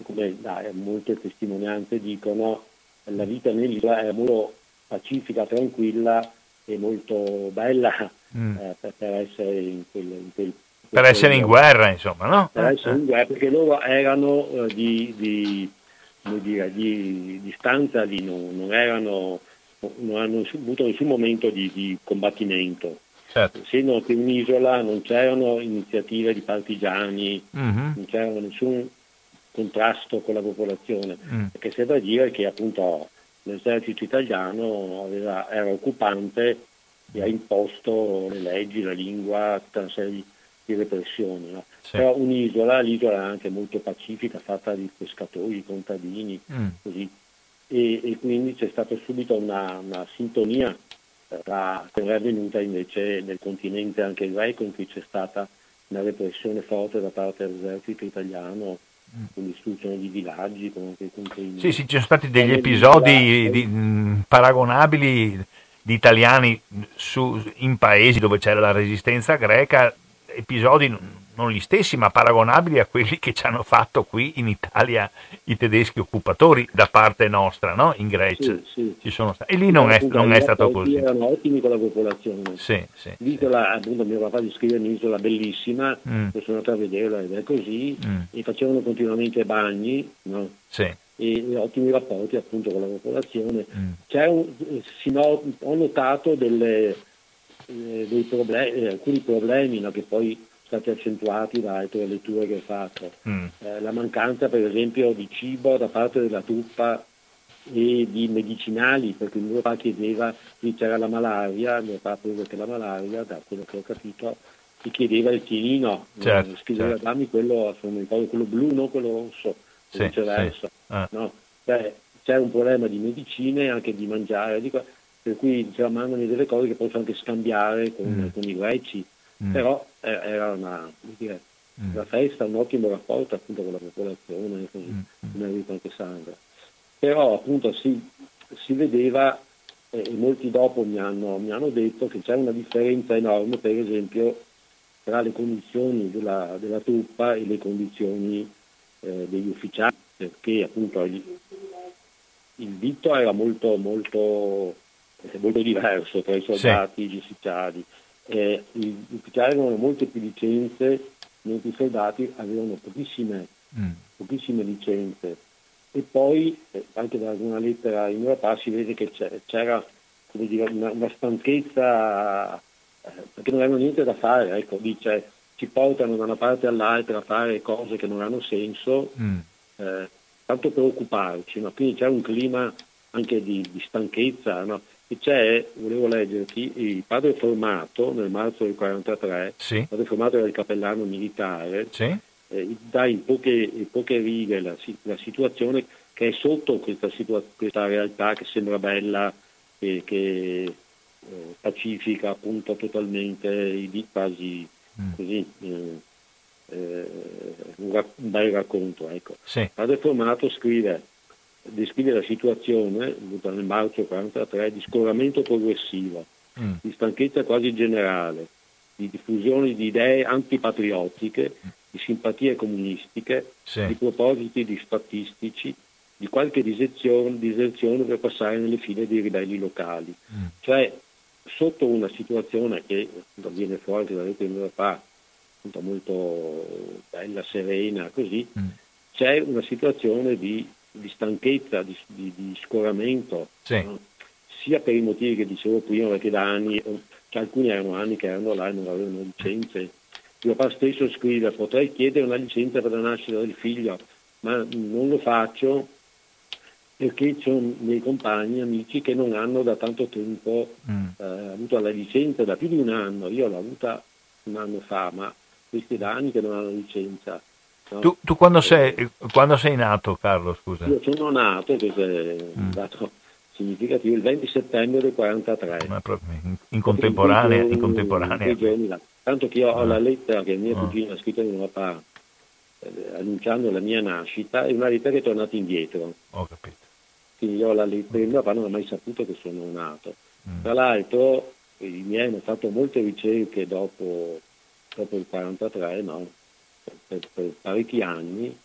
come dai, molte testimonianze dicono, la vita nell'isola era molto pacifica, tranquilla e molto bella Mm. eh, per, per essere in quel, in quel- Per essere in guerra, insomma, no? per Eh, essere in guerra, perché loro erano eh, di, di, come dire, di, di stanza lì, non, non erano, non hanno avuto nessun momento di, di combattimento. certo. Essendo che un'isola non c'erano iniziative di partigiani, Mhm. non c'era nessun contrasto con la popolazione, Mm. perché c'è da dire che appunto l'esercito italiano aveva- era occupante e ha imposto le leggi, la lingua, tutta una serie di, di repressioni. no? Sì. Però un'isola, l'isola è anche molto pacifica, fatta di pescatori, di contadini, Mm. così. E, e quindi c'è stata subito una, una sintonia eh, tra, che è avvenuta invece nel continente anche greco in cui c'è stata una repressione forte da parte dell'esercito italiano con l'istruzione di villaggi, contrini. Mm. Sì, sì, ci sono stati degli Come episodi diceva- di- mh, paragonabili di italiani su- in paesi dove c'era la resistenza greca, episodi non gli stessi, ma paragonabili a quelli che ci hanno fatto qui in Italia i tedeschi occupatori da parte nostra, no? In Grecia. Sì, sì. Ci sono stati. E lì non è, non è stato così. Erano ottimi con la popolazione. Sì, sì, sì. L'isola, appunto, mio papà descrive un'isola bellissima, Mm. sono andato a vederla ed è così, Mm. e facevano continuamente bagni, no? Sì. e, ottimi rapporti appunto con la popolazione. Mm. C'è un- si no- ho notato delle, eh, dei problemi, alcuni problemi no, che poi stati accentuati da altre letture che ho fatto. Mm. Eh, la mancanza per esempio di cibo da parte della truppa e di medicinali, perché mio papà chiedeva, lì c'era la malaria, mio papà ha preso che la malaria, da quello che ho capito, ti chiedeva il tirino, Certo, scriveva certo. dammi quello, ricordo, quello blu, non quello rosso, Sì, viceversa. sì. Ah. No? Beh, c'è un problema di medicine e anche di mangiare, per cui diceva mandami delle cose che posso anche scambiare con, Mm. con i greci, Mm. però eh, era una, dire, Mm. una festa, un ottimo rapporto appunto con la popolazione, così, Mm. come ha detto anche Sandra. Però appunto si, si vedeva, eh, e molti dopo mi hanno, mi hanno detto che c'è una differenza enorme, per esempio, tra le condizioni della, della truppa e le condizioni eh, degli ufficiali, perché appunto gli- il dito era molto, molto, molto diverso tra i soldati sì. e gli ufficiali. Eh, gli ufficiali avevano molte più licenze, mentre i soldati avevano pochissime, mm. pochissime licenze. E poi, eh, anche da una lettera in Europa, si vede che c'era dire, una, una, stanchezza, eh, perché non avevano niente da fare, ecco, dice, ci portano da una parte all'altra a fare cose che non hanno senso. Mm. Eh, tanto per occuparci, no? quindi c'è un clima anche di, di stanchezza. No? E c'è, volevo leggerti, il padre formato nel marzo del 1943, sì. il padre formato era il cappellano militare, sì. eh, dà in poche, in poche righe la, la, situazione che è sotto questa, situa- questa realtà che sembra bella e che eh, pacifica appunto totalmente i quasi mm. così. Eh, eh, un, un, bel racconto. Ecco. Sì. Padre Formato scrive, descrive la situazione nel marzo 43 di scoramento progressivo, mm. di stanchezza quasi generale, di diffusione di idee antipatriottiche, di simpatie comunistiche, sì. di propositi disfattistici, di qualche diserzione, diserzione, per passare nelle file dei ribelli locali. Mm. Cioè, sotto una situazione che viene fuori da rete in fa molto bella, serena, così, mm. c'è una situazione di, di stanchezza, di, di, di scoramento, sì. no? sia per i motivi che dicevo prima, perché da anni, cioè alcuni erano anni che erano là e non avevano licenze. Mio papà stesso scrive, potrei chiedere una licenza per la nascita del figlio, ma non lo faccio perché ci sono miei compagni, amici che non hanno da tanto tempo mm. eh, avuto la licenza, da più di un anno, io l'ho avuta un anno fa, ma questi da anni che non hanno licenza. No? Tu, tu quando, sei, quando, sei, nato, Carlo? Scusa. Io sono nato, questo è un mm. dato significativo, il 20 settembre del 43. Ma in, in contemporanea? In contemporanea. Tanto che io ho la lettera che mia ah. cugina ha scritto a mio papà eh, annunciando la mia nascita e una lettera che è tornata indietro. Ho capito. Quindi io ho la lettera, mio papà non ha mai saputo che sono nato. Mm. Tra l'altro i miei hanno fatto molte ricerche dopo dopo il 43, no? Per, per, parecchi anni,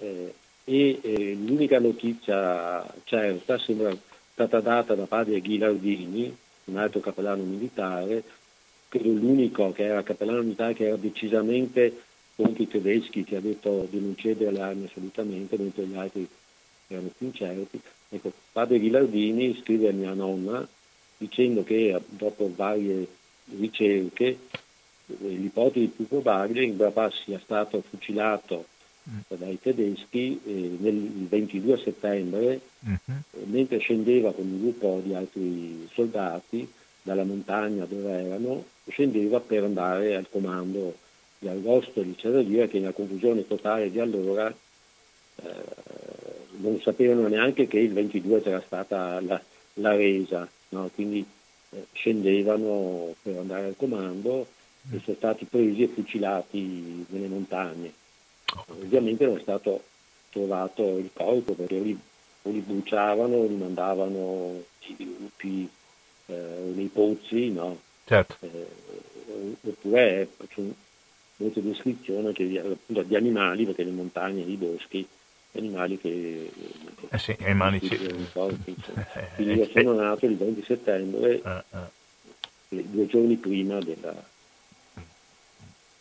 eh, e eh, l'unica notizia certa sembra stata data da padre Ghilardini, un altro cappellano militare, credo l'unico che era cappellano militare che era decisamente contro i tedeschi, che ha detto di non cedere le armi assolutamente, mentre gli altri erano più incerti. Ecco, padre Ghilardini scrive a mia nonna dicendo che dopo varie ricerche l'ipotesi più probabile è che Brabà sia stato fucilato mm. dai tedeschi eh, nel 22 settembre eh, mentre scendeva con un gruppo di altri soldati dalla montagna dove erano, scendeva per andare al comando di Argostoli. C'è da dire che nella confusione totale di allora eh, non sapevano neanche che il 22 c'era stata la, la resa, no? quindi eh, scendevano per andare al comando e sono stati presi e fucilati nelle montagne. Ovviamente non è stato trovato il corpo perché li, o li bruciavano o li mandavano nei gruppi eh, nei pozzi, no? certo. eh, oppure eh, molte descrizioni anche di, appunto, di, animali, perché le montagne, i boschi, animali che... Eh sì, animali sì. Forti, [LAUGHS] Quindi io sono nato il 20 settembre, ah. due giorni prima della,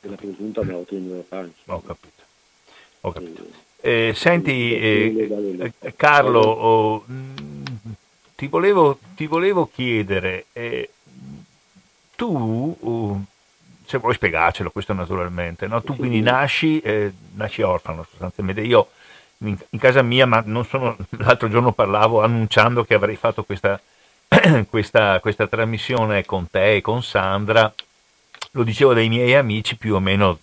della presunta morte di mio padre. Ho capito. Ho capito. Eh, senti, eh, Carlo, oh, ti, volevo, ti, volevo, chiedere, eh, tu, uh, se vuoi spiegarcelo, questo naturalmente, no? tu sì, quindi nasci, eh, nasci orfano sostanzialmente. Io in, in, casa mia, ma non sono, [LAUGHS] l'altro giorno parlavo annunciando che avrei fatto questa, [CLEARS THROAT] questa, questa trasmissione con te e con Sandra lo dicevo dai miei amici più o meno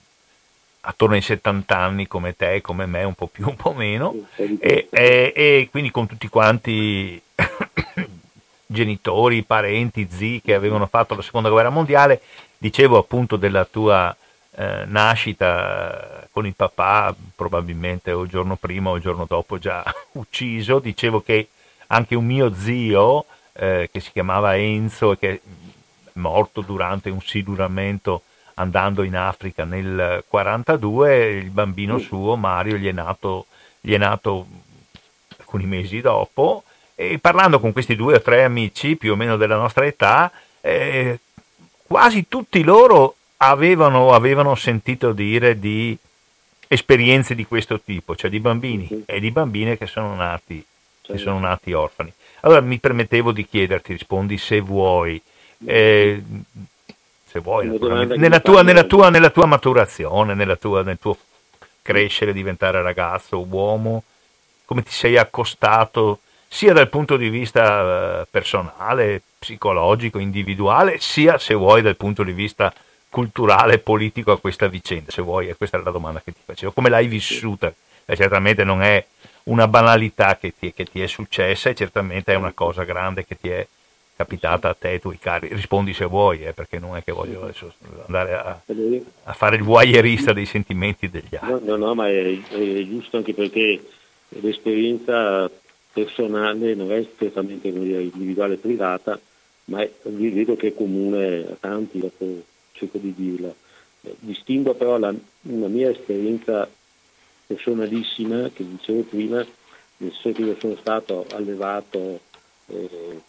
attorno ai 70 anni come te, come me, un po' più, un po' meno, e, e, e quindi con tutti quanti [COUGHS] genitori, parenti, zii che avevano fatto la seconda guerra mondiale, dicevo appunto della tua eh, nascita con il papà, probabilmente o il giorno prima o il giorno dopo già [LAUGHS] ucciso, dicevo che anche un mio zio eh, che si chiamava Enzo e che morto durante un siluramento andando in Africa nel 42, il bambino suo, Mario, gli è nato, gli è nato alcuni mesi dopo e parlando con questi due o tre amici più o meno della nostra età, eh, quasi tutti loro avevano, avevano sentito dire di esperienze di questo tipo, cioè di bambini e di bambine che sono nati, che sono nati orfani. Allora mi permettevo di chiederti, rispondi se vuoi, eh, se vuoi nella, tua, nella, tua, nella tua, maturazione, nella tua, nel tuo crescere, diventare ragazzo, uomo, come ti sei accostato sia dal punto di vista eh, personale, psicologico, individuale, sia se vuoi dal punto di vista culturale politico a questa vicenda, se vuoi, e questa è la domanda che ti facevo, come l'hai vissuta? E certamente non è una banalità che ti, che ti, è successa e certamente è una cosa grande che ti è capitata a te e ai tuoi cari. Rispondi se vuoi, eh, perché non è che voglio adesso andare a, a, fare il voyeurista dei sentimenti degli altri. No, no, no ma è, è giusto anche perché l'esperienza personale non è strettamente individuale e privata, ma è, vedo che è comune a tanti, cerco di dirla. Eh, distingo però la, una mia esperienza personalissima, che dicevo prima, nel senso che io sono stato allevato, eh,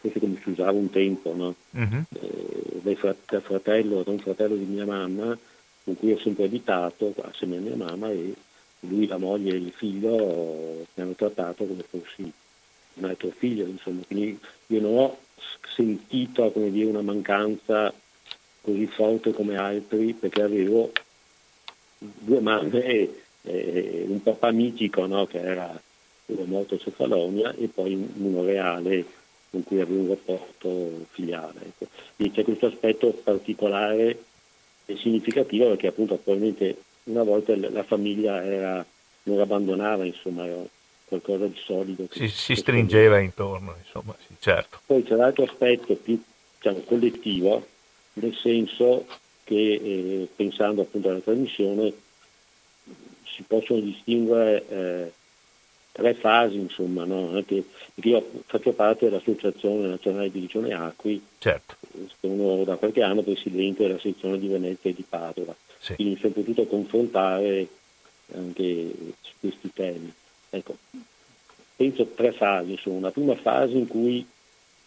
come si usava un tempo, no? uh-huh. eh, da, fratello, da un fratello di mia mamma, con cui ho sempre abitato assieme a mia mamma e lui, la moglie e il figlio mi hanno trattato come fossi un altro figlio, insomma. Quindi io non ho sentito come dire, una mancanza così forte come altri perché avevo due mamme e, e un papà mitico no? che era quello morto a Cefalonia e poi uno reale con cui avevo un rapporto filiale. Ecco. Quindi c'è questo aspetto particolare e significativo perché appunto probabilmente una volta la famiglia era, non abbandonava, insomma, era qualcosa di solido. Si, si stringeva intorno, insomma, sì, certo. Poi c'è l'altro aspetto più diciamo, collettivo, nel senso che eh, pensando appunto alla trasmissione si possono distinguere eh, tre fasi, insomma, no? Anche, perché io faccio parte dell'Associazione Nazionale di Regione Acqui, certo. sono da qualche anno presidente della sezione di Venezia e di Padova, sì. quindi mi sono potuto confrontare anche su questi temi. Ecco, penso tre fasi, insomma, una prima fase in cui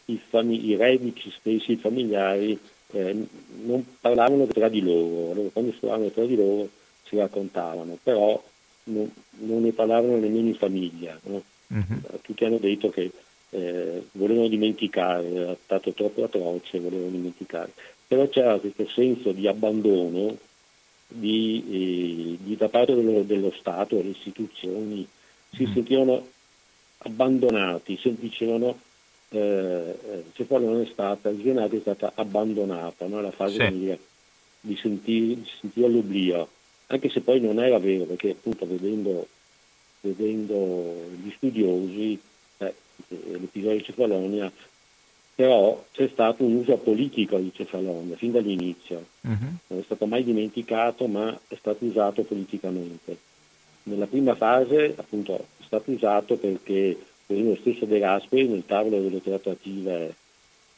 i, fami- i reduci stessi, i familiari, eh, non parlavano tra di loro, allora, quando parlavano tra di loro si raccontavano, però non, non ne parlavano nemmeno in famiglia. No? Uh-huh. Tutti hanno detto che eh, volevano dimenticare, era stato troppo atroce, volevano dimenticare. Però c'era questo senso di abbandono di, eh, di, da parte dello, dello Stato, delle istituzioni, si uh-huh. sentivano abbandonati, si dicevano eh, Cefalo non è stata, il Gionati è stata abbandonata, no? la fase sì. di, di, sentire, di sentire l'oblio, anche se poi non era vero, perché appunto vedendo, vedendo gli studiosi, eh, l'episodio di Cefalonia, però c'è stato un uso politico di Cefalonia fin dall'inizio, uh-huh. non è stato mai dimenticato ma è stato usato politicamente. Nella prima fase appunto è stato usato perché lo stesso De Gasperi nel tavolo delle trattative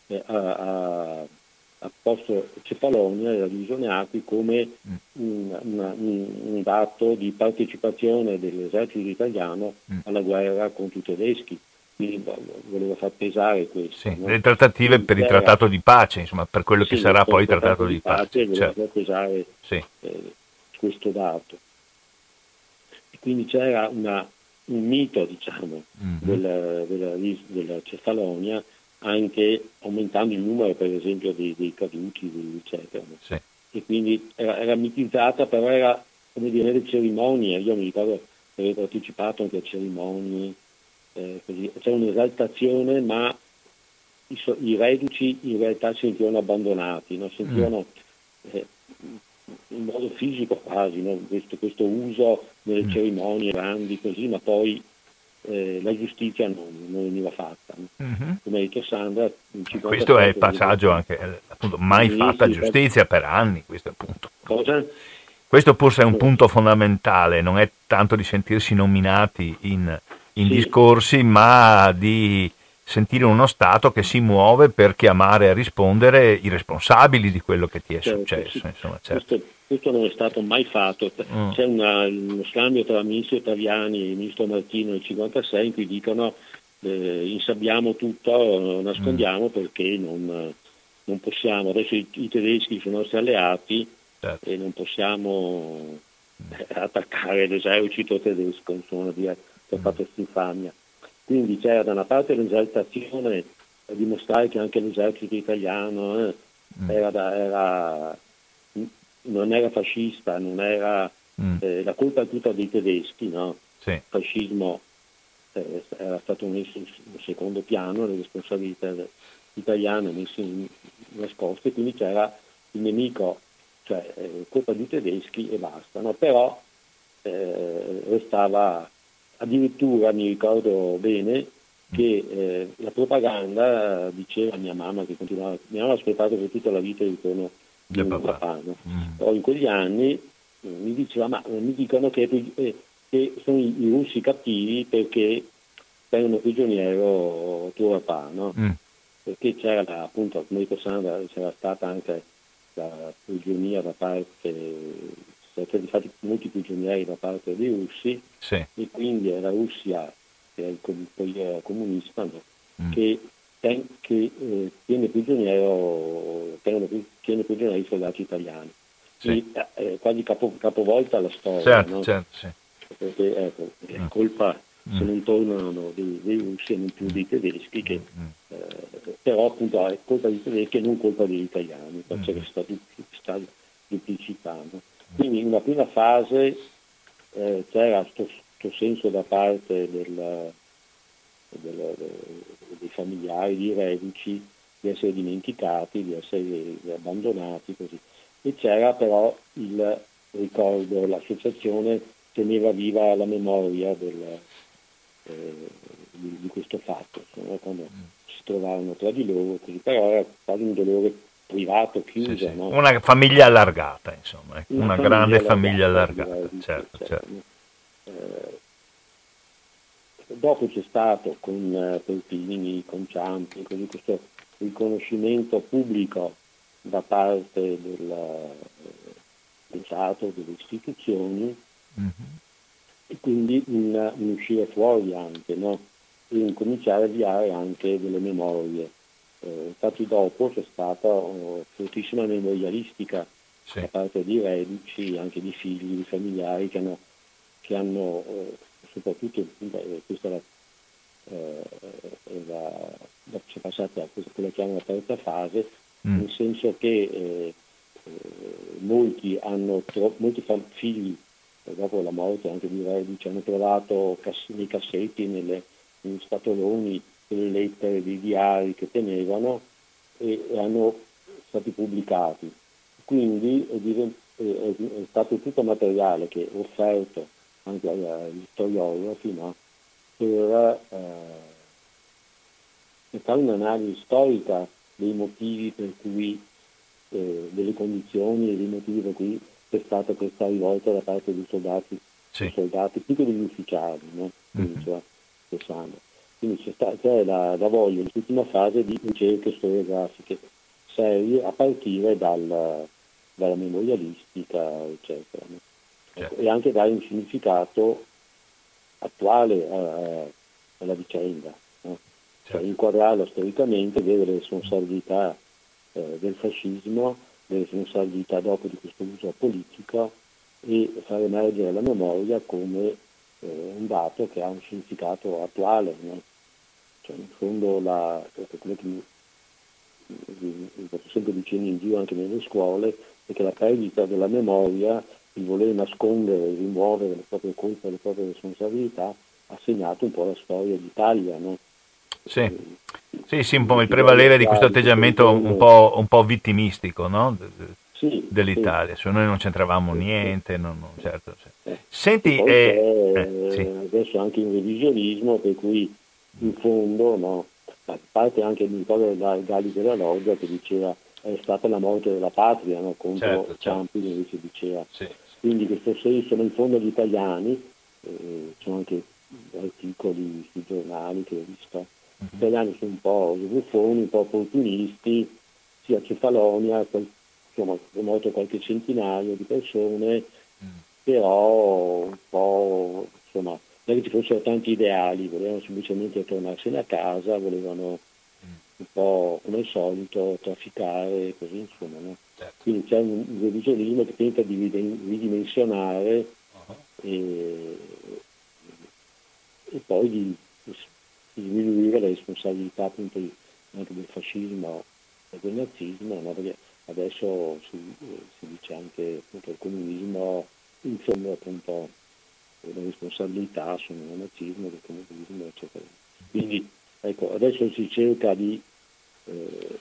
eh, ha, ha, posto Cefalonia e la divisione Acqui come un, una, un, dato di partecipazione dell'esercito italiano mm. alla guerra contro i tedeschi. Quindi volevo far pesare questo. Sì, no? Le trattative per il trattato di pace, insomma, per quello che sì, sarà poi il trattato di pace. pace volevo certo. far pesare sì. eh, questo dato. E quindi c'era una un mito diciamo, mm-hmm. della, della, della, Cefalonia, anche aumentando il numero per esempio dei, dei caduti, eccetera. Sì. E quindi era, era, mitizzata, però era come dire le cerimonie, io mi ricordo che avevo partecipato anche a cerimonie, eh, così. c'è un'esaltazione, ma i, i, reduci in realtà si sentivano abbandonati, no? sentivano mm. eh, in modo fisico quasi, no? questo, questo, uso nelle mm. cerimonie grandi così, ma poi eh, la giustizia non, non veniva fatta. Mm-hmm. Come ha detto Sandra, questo è il passaggio anche, eh, appunto, mai sì, fatta sì, giustizia per... anni, questo appunto. Cosa? Questo forse è un punto fondamentale, non è tanto di sentirsi nominati in, in sì. discorsi, ma di sentire uno Stato che si muove per chiamare a rispondere i responsabili di quello che ti è certo, successo. Insomma, certo. questo, questo, non è stato mai fatto. Mm. C'è una, uno scambio tra il ministro Taviani e il ministro Martino nel 1956 in cui dicono eh, insabbiamo tutto, nascondiamo mm. perché non, non, possiamo, adesso i, i, tedeschi sono i nostri alleati certo. e non possiamo eh, attaccare l'esercito tedesco, insomma, di, per mm. fatto stufania. Quindi c'era da una parte l'esaltazione a dimostrare che anche l'esercito italiano eh, mm. era, era, non era fascista, non era, mm. eh, la colpa è tutta dei tedeschi, no? sì. il fascismo eh, era stato messo in secondo piano, le responsabilità italiane messe in nascoste, quindi c'era il nemico, cioè eh, colpa dei tedeschi e basta, no? però eh, restava addirittura, mi ricordo bene, che eh, la propaganda diceva a mia mamma che continuava, mia mamma ha aspettato per tutta la vita il ritorno un papà, papà no? mm. però in quegli anni eh, mi diceva ma mi dicono che, eh, che sono i, i, russi cattivi perché tengono prigioniero tuo papà, no? mm. perché c'era appunto, come dico Sandra, c'era stata anche la prigionia da parte sono stati fatti molti prigionieri da parte dei russi sì. e quindi è la Russia, che è il, il comunista, no? mm. che, che eh, tiene, prigioniero, tiene prigionieri i soldati italiani. Sì. E, eh, quasi capo, capovolta la storia. Certo, no? certo, sì. Perché ecco, è mm. colpa se mm. non tornano dei, dei, russi e non più dei tedeschi, che, mm. mm. eh, però appunto è colpa dei tedeschi e non colpa degli italiani, perché mm. c'è questa duplicità. No? Quindi in una prima fase eh, c'era questo senso da parte del, del, dei familiari, dei reduci, di essere dimenticati, di essere abbandonati così. E c'era però il ricordo, l'associazione teneva viva la memoria del, eh, di, di, questo fatto, insomma, quando mm. si trovarono tra di loro, così, però era quasi un dolore privato, chiuso. Sì, sì. No? Una famiglia allargata, insomma, ecco. una, una famiglia grande famiglia allargata. allargata. Certo, certo. certo. Eh, dopo c'è stato con eh, Peltini, con Ciampi, così questo riconoscimento pubblico da parte del, eh, del Stato, delle istituzioni, mm-hmm. e quindi un, un, uscire fuori anche, no? e incominciare a avviare anche delle memorie eh, infatti dopo c'è stata uh, fortissima memorialistica sì. da parte di reduci, anche di figli, di familiari che hanno, che hanno eh, soprattutto, beh, questa è la, eh, è la, la, c'è passata a quella che chiamano la terza fase, mm. nel senso che eh, eh, molti hanno tro- molti figli dopo la morte anche di reduci hanno trovato cass- nei cassetti, nelle, negli scatoloni delle lettere, dei diari che tenevano e, e hanno stati pubblicati. Quindi è, divent- è, è, stato tutto materiale che è offerto anche agli storiografi no? per, eh, fare un'analisi storica dei motivi per cui, eh, delle condizioni e dei motivi per cui c'è stata questa rivolta da parte dei soldati, sì. soldati più che degli ufficiali, no? Quindi, mm-hmm. cioè, quindi c'è, sta, c'è la, la voglia in ultima fase di ricerche storiografiche serie a partire dal, dalla memorialistica, eccetera. No? Certo. E anche dare un significato attuale a, alla vicenda, no? cioè, certo. inquadrarla storicamente, vedere le responsabilità eh, del fascismo, le responsabilità dopo di questo uso politico e far emergere la memoria come eh, un dato che ha un significato attuale. No? Cioè, in fondo, la, come ti, faccio sempre dicendo in giro anche nelle scuole, è che la perdita della memoria, il voler nascondere, rimuovere le proprie colpe, le proprie responsabilità, ha segnato un po' la storia d'Italia. No? Sì. Sì, sì, un po' il prevalere di questo atteggiamento un po', un po vittimistico no? sì, dell'Italia, sì. Cioè noi non c'entravamo niente, non, non, certo, certo. Eh. Senti, eh, eh, sì. adesso anche in revisionismo, per cui in fondo, no, a parte anche mi ricordo da Gali della Loggia che diceva è stata la morte della patria no, contro certo, certo. Ciampi certo. invece diceva. Sì. Quindi questo senso, in fondo gli italiani, eh, sono anche articoli sui giornali che ho visto, gli italiani sono un po' buffoni, un po' opportunisti, sia Cefalonia, insomma, è morto qualche centinaio di persone, mm. però un po' insomma, non è che ci fossero tanti ideali, volevano semplicemente tornarsene a casa, volevano un po' come al solito trafficare così insomma. No? Certo. Quindi c'è un, revisionismo che tenta di ridimensionare uh-huh. e, e, poi di, di, diminuire la responsabilità appunto anche del fascismo e del nazismo, no? perché adesso si, si, dice anche appunto il comunismo insomma appunto la responsabilità sul nazismo, del comunismo eccetera. Quindi ecco, adesso si cerca di eh,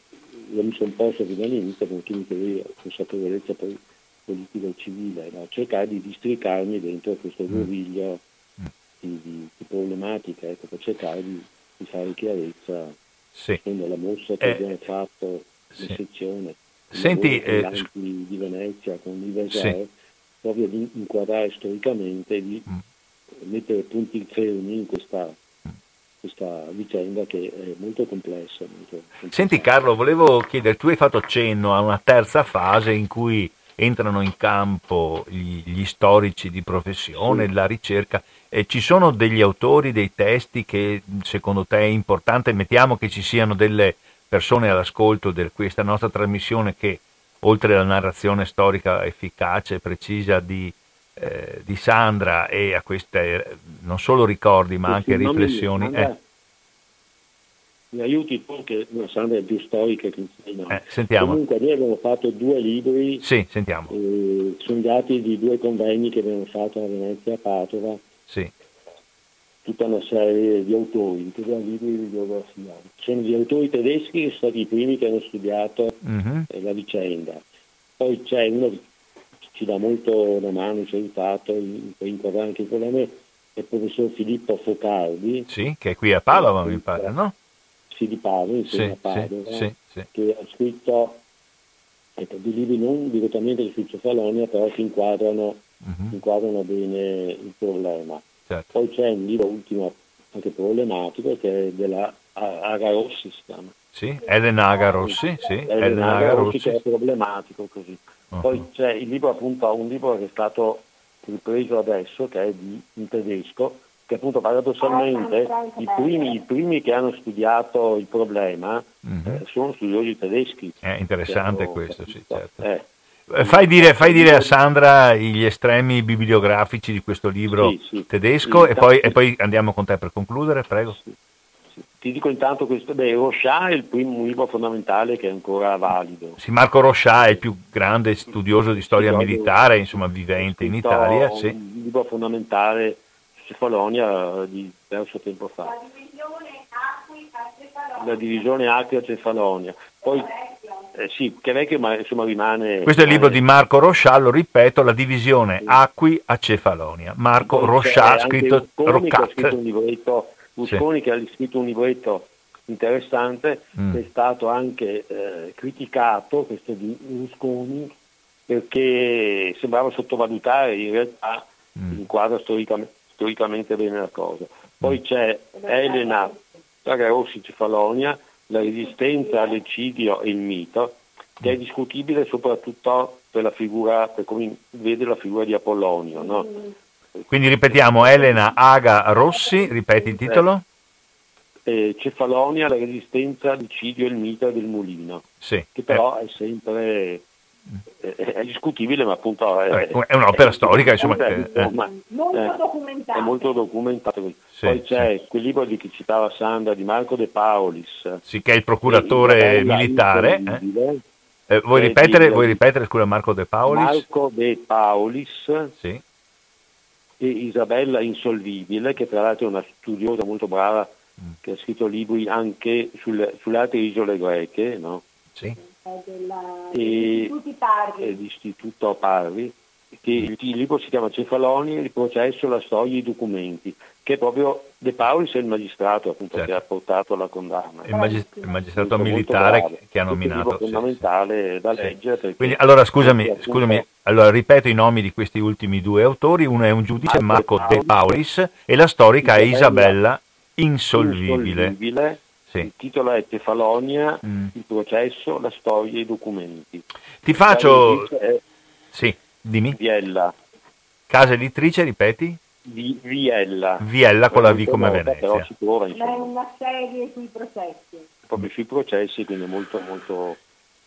io mi sono posto fino all'inizio con chi mi chiedeva consapevolezza poi politica e civile, no? cercare di districarmi dentro questo groviglio mm. di, di, di problematica, ecco, per cercare di, di fare chiarezza sì. la mostra che eh, abbiamo fatto in sì. sezione Senti, eh, di Venezia con il sì. proprio di inquadrare storicamente, di mm. mettere punti fermi in questa questa vicenda che è molto complessa, molto complessa. Senti Carlo, volevo chiedere, tu hai fatto cenno a una terza fase in cui entrano in campo gli, gli storici di professione, sì. la ricerca. E ci sono degli autori, dei testi che secondo te è importante? Mettiamo che ci siano delle persone all'ascolto di questa nostra trasmissione che, oltre alla narrazione storica efficace e precisa di, eh, di Sandra e a queste non solo ricordi ma anche riflessioni. Mi, eh. mi aiuti tu che Sandra è più storica che no. eh, sentiamo. Comunque noi abbiamo fatto due libri, sì, sentiamo. Eh, sono dati di due convegni che abbiamo fatto a Venezia e a Padova. Sì. Tutta una serie di autori, tutti libri di biografia. Sono gli autori tedeschi che sono stati i primi che hanno studiato mm-hmm. la vicenda. Poi c'è uno ci dà molto una mano, ci ha aiutato in, inquadrare anche il problema, è il professor Filippo Focardi. Sì, che è qui a Padova mi pare, no? Sì, di Padova, insieme sì, a Padova, sì, sì, che ha scritto ecco, dei libri non direttamente su Cefalonia, però che inquadrano, uh-huh. inquadrano bene il problema. Certo. Poi c'è un libro ultimo anche problematico che è della Aga Rossi si chiama. Sì, Elena Aga Rossi, sì, Elena, Elena Aga Rossi, Rossi che è problematico così. Uh-huh. Poi c'è il libro appunto, un libro che è stato ripreso adesso, che è di, in tedesco, che appunto paradossalmente i primi, i primi che hanno studiato il problema uh-huh. eh, sono studiosi tedeschi. È interessante hanno, questo, sì, certo. Eh. eh. Fai dire, fai dire, a Sandra gli estremi bibliografici di questo libro sì, sì. tedesco sì, e, poi, e, poi, andiamo con te per concludere, prego. Ti dico intanto questo, beh, Rochat è il primo libro fondamentale che è ancora valido. Sì, Marco Rochat è il più grande studioso di storia militare, insomma, vivente in Italia. Sì. Un libro fondamentale su Cefalonia di diverso tempo fa. La divisione Acqui-Cefalonia. La divisione Acqui-Cefalonia. Poi eh, sì, che è vecchio, ma insomma rimane. Questo è il libro di Marco Rochat, lo ripeto, La divisione sì. Acqui a Cefalonia. Marco Rochat, scritto Roccat. Ha scritto un libretto Busconi sì. che ha scritto un libretto interessante, mm. è stato anche eh, criticato, questo di Busconi, perché sembrava sottovalutare in realtà mm. inquadra storicamente, storicamente bene la cosa. Poi mm. c'è Elena Tagarossi Cefalonia, la resistenza all'eccidio e il mito, che è mm. discutibile soprattutto per la figura, per come vede la figura di Apollonio. No? Quindi ripetiamo, Elena Aga Rossi, ripeti il titolo? Eh, eh, Cefalonia, la resistenza all'icidio e il mito del mulino, sì. che però eh. è sempre è, è, discutibile, ma appunto è, è un'opera è, storica, insomma, che, eh. molto documentato. È molto documentato. Sì, Poi c'è sì. quel libro di che citava Sandra di Marco De Paulis, sì, che è il procuratore militare. Eh? Eh, vuoi, ripetere, vuoi ripetere, scusa, Marco De Paulis? Marco De Paulis. Sì e Isabella Insolvibile, che tra l'altro è una studiosa molto brava, mm. che ha scritto libri anche sul, sulle altre isole greche, no? Sì. E, l'Istituto Parri, che il, il libro si chiama Cefalonia, il processo, la storia, i documenti, che è proprio De Paulis è il magistrato appunto, certo. che ha portato alla condanna. Il, magist- il magistrato militare che ha nominato. È fondamentale sì, da leggere. Sì. Quindi, allora scusami, scusami, allora ripeto i nomi di questi ultimi due autori, uno è un giudice Marco, Marco De Paulis e la storica Isabella è Isabella Insolvibile. Insolvibile. Sì. Il titolo è Cefalonia, mm. il processo, la storia e i documenti. Ti faccio... Sì, dimmi. Biella. Casa editrice, ripeti? Vi, Viella. Viella con la V come Venezia. Però si trova, È una serie sui processi. Proprio sui processi, quindi molto molto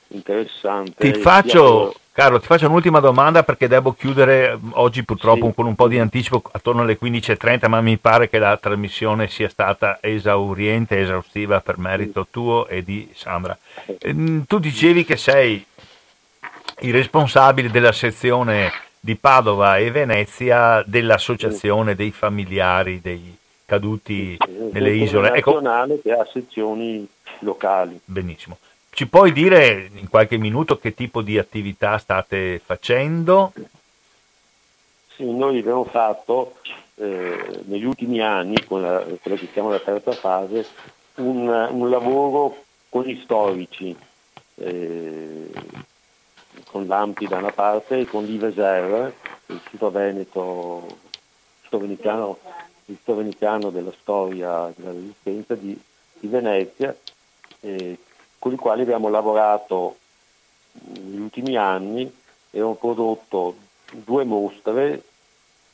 interessante. Ti faccio, Carlo, ti faccio un'ultima domanda perché devo chiudere oggi purtroppo sì. con un po' di anticipo attorno alle 15.30, ma mi pare che la trasmissione sia stata esauriente, esaustiva per merito tuo e di Sandra. Ehm, tu dicevi che sei il responsabile della sezione di Padova e Venezia dell'associazione dei familiari dei caduti nelle isole. Ecco. che ha sezioni locali. Benissimo. Ci puoi dire in qualche minuto che tipo di attività state facendo? Sì, noi abbiamo fatto eh, negli ultimi anni, con la, quella che chiamo la terza fase, un, un lavoro con gli storici, eh, con l'Ampi da una parte e con l'Iveser, l'Istituto Veneto, l'Istituto Veneziano, l'Istituto Veneziano della storia della resistenza di, di Venezia, eh, con i quali abbiamo lavorato negli ultimi anni e abbiamo prodotto due mostre,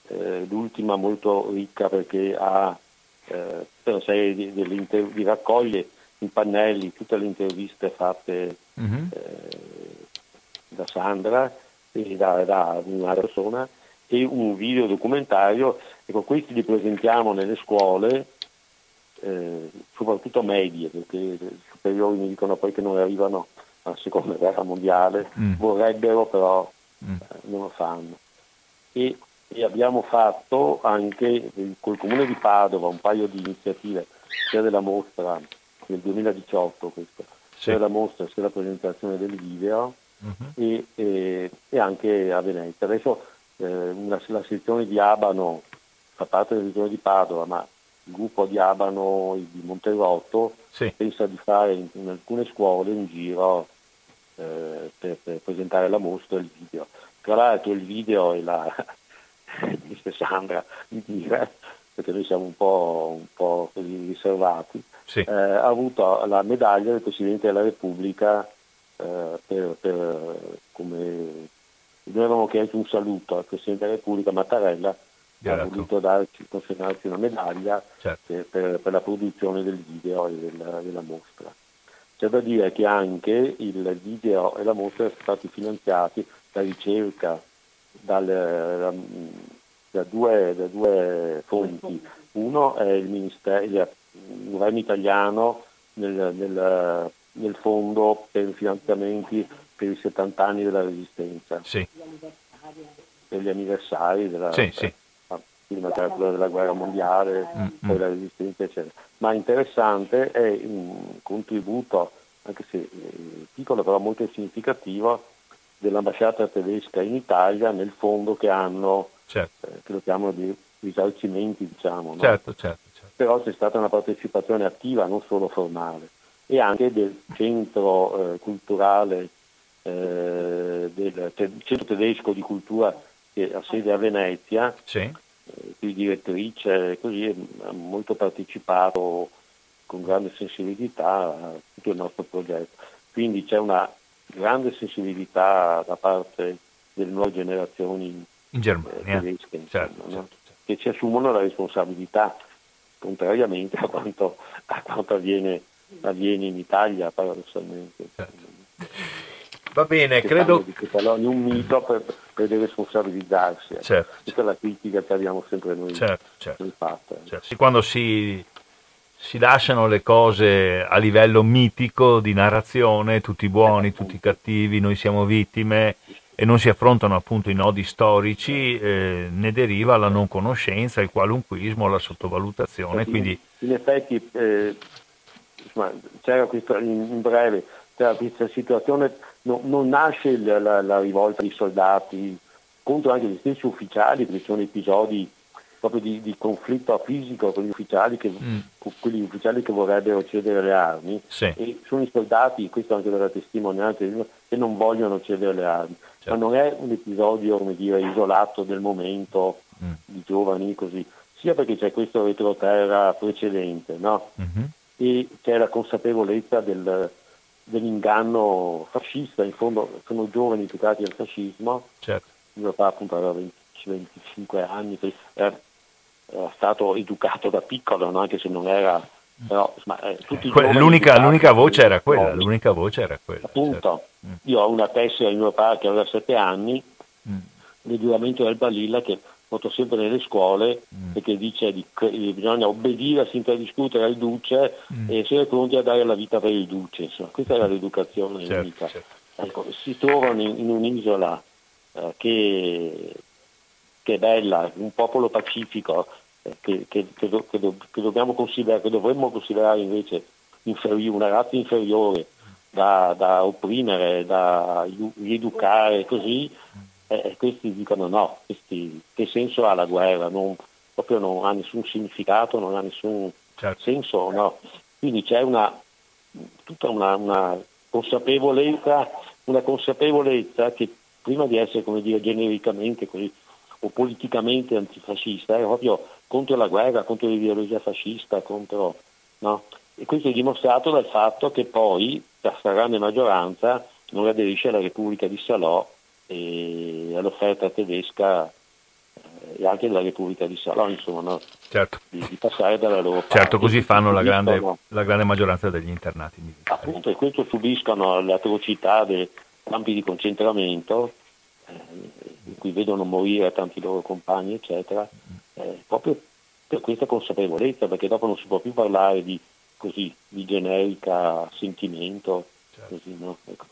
eh, l'ultima molto ricca perché ha eh, una serie di, di, di, raccoglie in pannelli tutte le interviste fatte mm-hmm. eh, da Sandra e da, da, una persona e un video documentario e con questi li presentiamo nelle scuole eh, soprattutto medie, perché i superiori mi dicono poi che non arrivano alla seconda guerra mondiale, mm. vorrebbero però mm. eh, non lo fanno. E, e, abbiamo fatto anche col comune di Padova un paio di iniziative, sia della mostra nel 2018 questo, sì. sia della mostra sia la presentazione del video mm-hmm. e, e, e, anche a Venezia. Adesso eh, una, la sezione di Abano fa parte della sezione di Padova, ma il gruppo di Abano e di Monterotto sì. pensa di fare in, in, alcune scuole un giro eh, per, per, presentare la mostra e il video. Tra l'altro il video è la [LAUGHS] dice Sandra di dire, perché noi siamo un po', un po così riservati, sì. eh, ha avuto la medaglia del Presidente della Repubblica eh, per, per, come noi avevamo chiesto un saluto al Presidente della Repubblica Mattarella ha voluto darci, consegnarci una medaglia certo. per, per, la produzione del video e della, della, mostra. C'è da dire che anche il video e la mostra sono stati finanziati da ricerca dal, da, da, due, da, due, fonti. Uno è il, ministero, il governo italiano nel, nel, nel fondo per i finanziamenti per i 70 anni della resistenza. Sì. Per gli anniversari della, sì, sì prima che era della guerra mondiale, mm-hmm. poi la resistenza, eccetera. Ma interessante è un contributo, anche se eh, piccolo però molto significativo, dell'ambasciata tedesca in Italia nel fondo che hanno, certo. eh, che lo chiamano di risarcimenti, diciamo. No? Certo, certo, certo, Però c'è stata una partecipazione attiva, non solo formale, e anche del centro eh, culturale, eh, del centro tedesco di cultura che ha sede a Venezia, sì di direttrice, così ha molto partecipato con grande sensibilità a tutto il nostro progetto. Quindi c'è una grande sensibilità da parte delle nuove generazioni in Germania, eh, tedesche, insomma, certo, no? certo, certo. che ci assumono la responsabilità, contrariamente a quanto, a quanto avviene, avviene, in Italia paradossalmente. Certo. Va bene, che credo... Di Catalogna un mito per, per responsabilizzarsi. Ecco. Certo. Questa è la critica che abbiamo sempre noi, certo, certo. fatto. Eh. Certo. Quando si, si, lasciano le cose a livello mitico di narrazione, tutti buoni, eh, tutti cattivi, noi siamo vittime e non si affrontano appunto i nodi storici, eh, ne deriva la non conoscenza, il qualunquismo, la sottovalutazione. Quindi... In effetti eh, insomma, c'era questo, in, breve, c'era questa situazione no, non nasce la, la, la, rivolta dei soldati contro anche gli stessi ufficiali, perché sono episodi proprio di, di conflitto fisico con gli ufficiali che, mm. quegli ufficiali che vorrebbero cedere le armi sì. e sono i soldati, questo anche dalla testimonianza, che non vogliono cedere le armi. Certo. Ma non è un episodio come dire, isolato del momento mm. di giovani così, sia perché c'è questo retroterra precedente, no? mm-hmm. E c'è la consapevolezza del, dell'inganno fascista, in fondo sono giovani educati al fascismo, certo. mio papà appunto aveva 20, 25 anni, era era stato educato da piccolo, no? anche se non era... Però, ma, eh, l'unica, l'unica, voce era quella, l'unica voce era quella. Appunto, certo. Mm. io ho una tessera di mio padre che aveva sette anni, mm. del Balilla che porto sempre nelle scuole mm. perché dice che bisogna obbedire senza discutere al duce mm. e essere pronti a dare la vita per il duce. Insomma, questa era l'educazione certo, certo. Ecco, si trovano in, in un'isola eh, che, che, è bella, un popolo pacifico eh, che, che, do, do, che, dobbiamo considerare, che dovremmo considerare invece inferiore, una razza inferiore da, da opprimere, da rieducare così, eh, questi dicono no, questi, che senso ha la guerra? Non, proprio non ha nessun significato, non ha nessun certo. senso, no. Quindi c'è una, tutta una, una consapevolezza, una consapevolezza che prima di essere, come dire, genericamente così, o politicamente antifascista, è proprio contro la guerra, contro l'ideologia fascista, contro, no? E questo è dimostrato dal fatto che poi la stragrande maggioranza non aderisce alla Repubblica di Salò e all'offerta tedesca eh, e anche della Repubblica di Salò, insomma, no? certo. di, di, passare dalla loro parte. Certo, così fanno la grande, la grande, maggioranza degli internati militari. Appunto, e questo subiscono l'atrocità dei campi di concentramento, eh, in cui vedono morire tanti loro compagni, eccetera, eh, proprio per questa consapevolezza, perché dopo non si può più parlare di, così, di generica sentimento, certo. così, no? ecco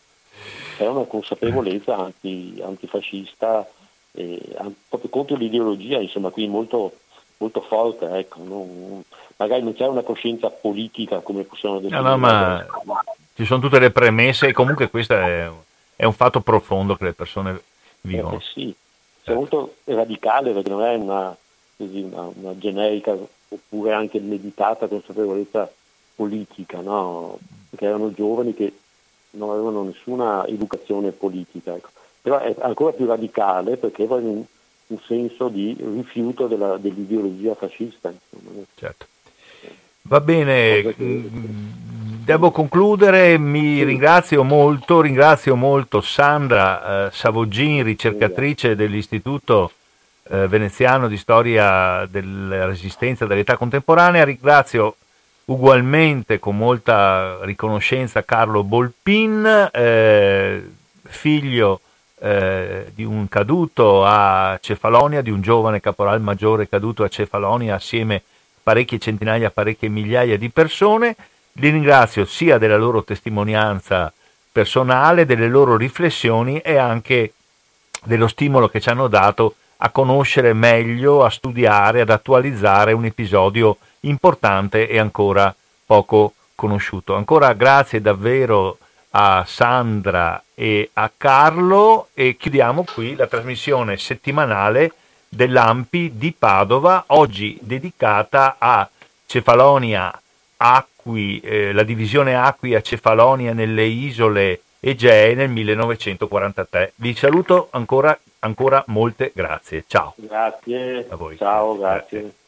c'è una consapevolezza anti, antifascista eh, proprio contro l'ideologia, insomma, qui molto, molto forte, ecco, non, magari non c'è una coscienza politica come possiamo definire. No, no, ma ci sono tutte le premesse e comunque questo è, è un fatto profondo che le persone vivono. Eh, sì, è molto radicale perché non è una, così, una, una generica oppure anche meditata consapevolezza politica, no? perché erano giovani che non avevano nessuna educazione politica, ecco. però è ancora più radicale perché va in un, un senso di rifiuto della, dell'ideologia fascista. Certo. Va bene, mm, devo concludere, mi ringrazio molto, ringrazio molto Sandra eh, Savogin, ricercatrice dell'Istituto eh, Veneziano di Storia della Resistenza dell'età contemporanea, ringrazio ugualmente con molta riconoscenza Carlo Bolpin, eh, figlio eh, di un caduto a Cefalonia, di un giovane caporal maggiore caduto a Cefalonia assieme parecchie centinaia, parecchie migliaia di persone. Li ringrazio sia della loro testimonianza personale, delle loro riflessioni e anche dello stimolo che ci hanno dato a conoscere meglio, a studiare, ad attualizzare un episodio importante e ancora poco conosciuto. Ancora grazie davvero a Sandra e a Carlo e chiudiamo qui la trasmissione settimanale dell'Ampi di Padova, oggi dedicata a Cefalonia Acqui, eh, la divisione Acqui a Cefalonia nelle isole Egee nel 1943. Vi saluto ancora, ancora molte grazie. Ciao. Grazie. A voi. Ciao, grazie. grazie.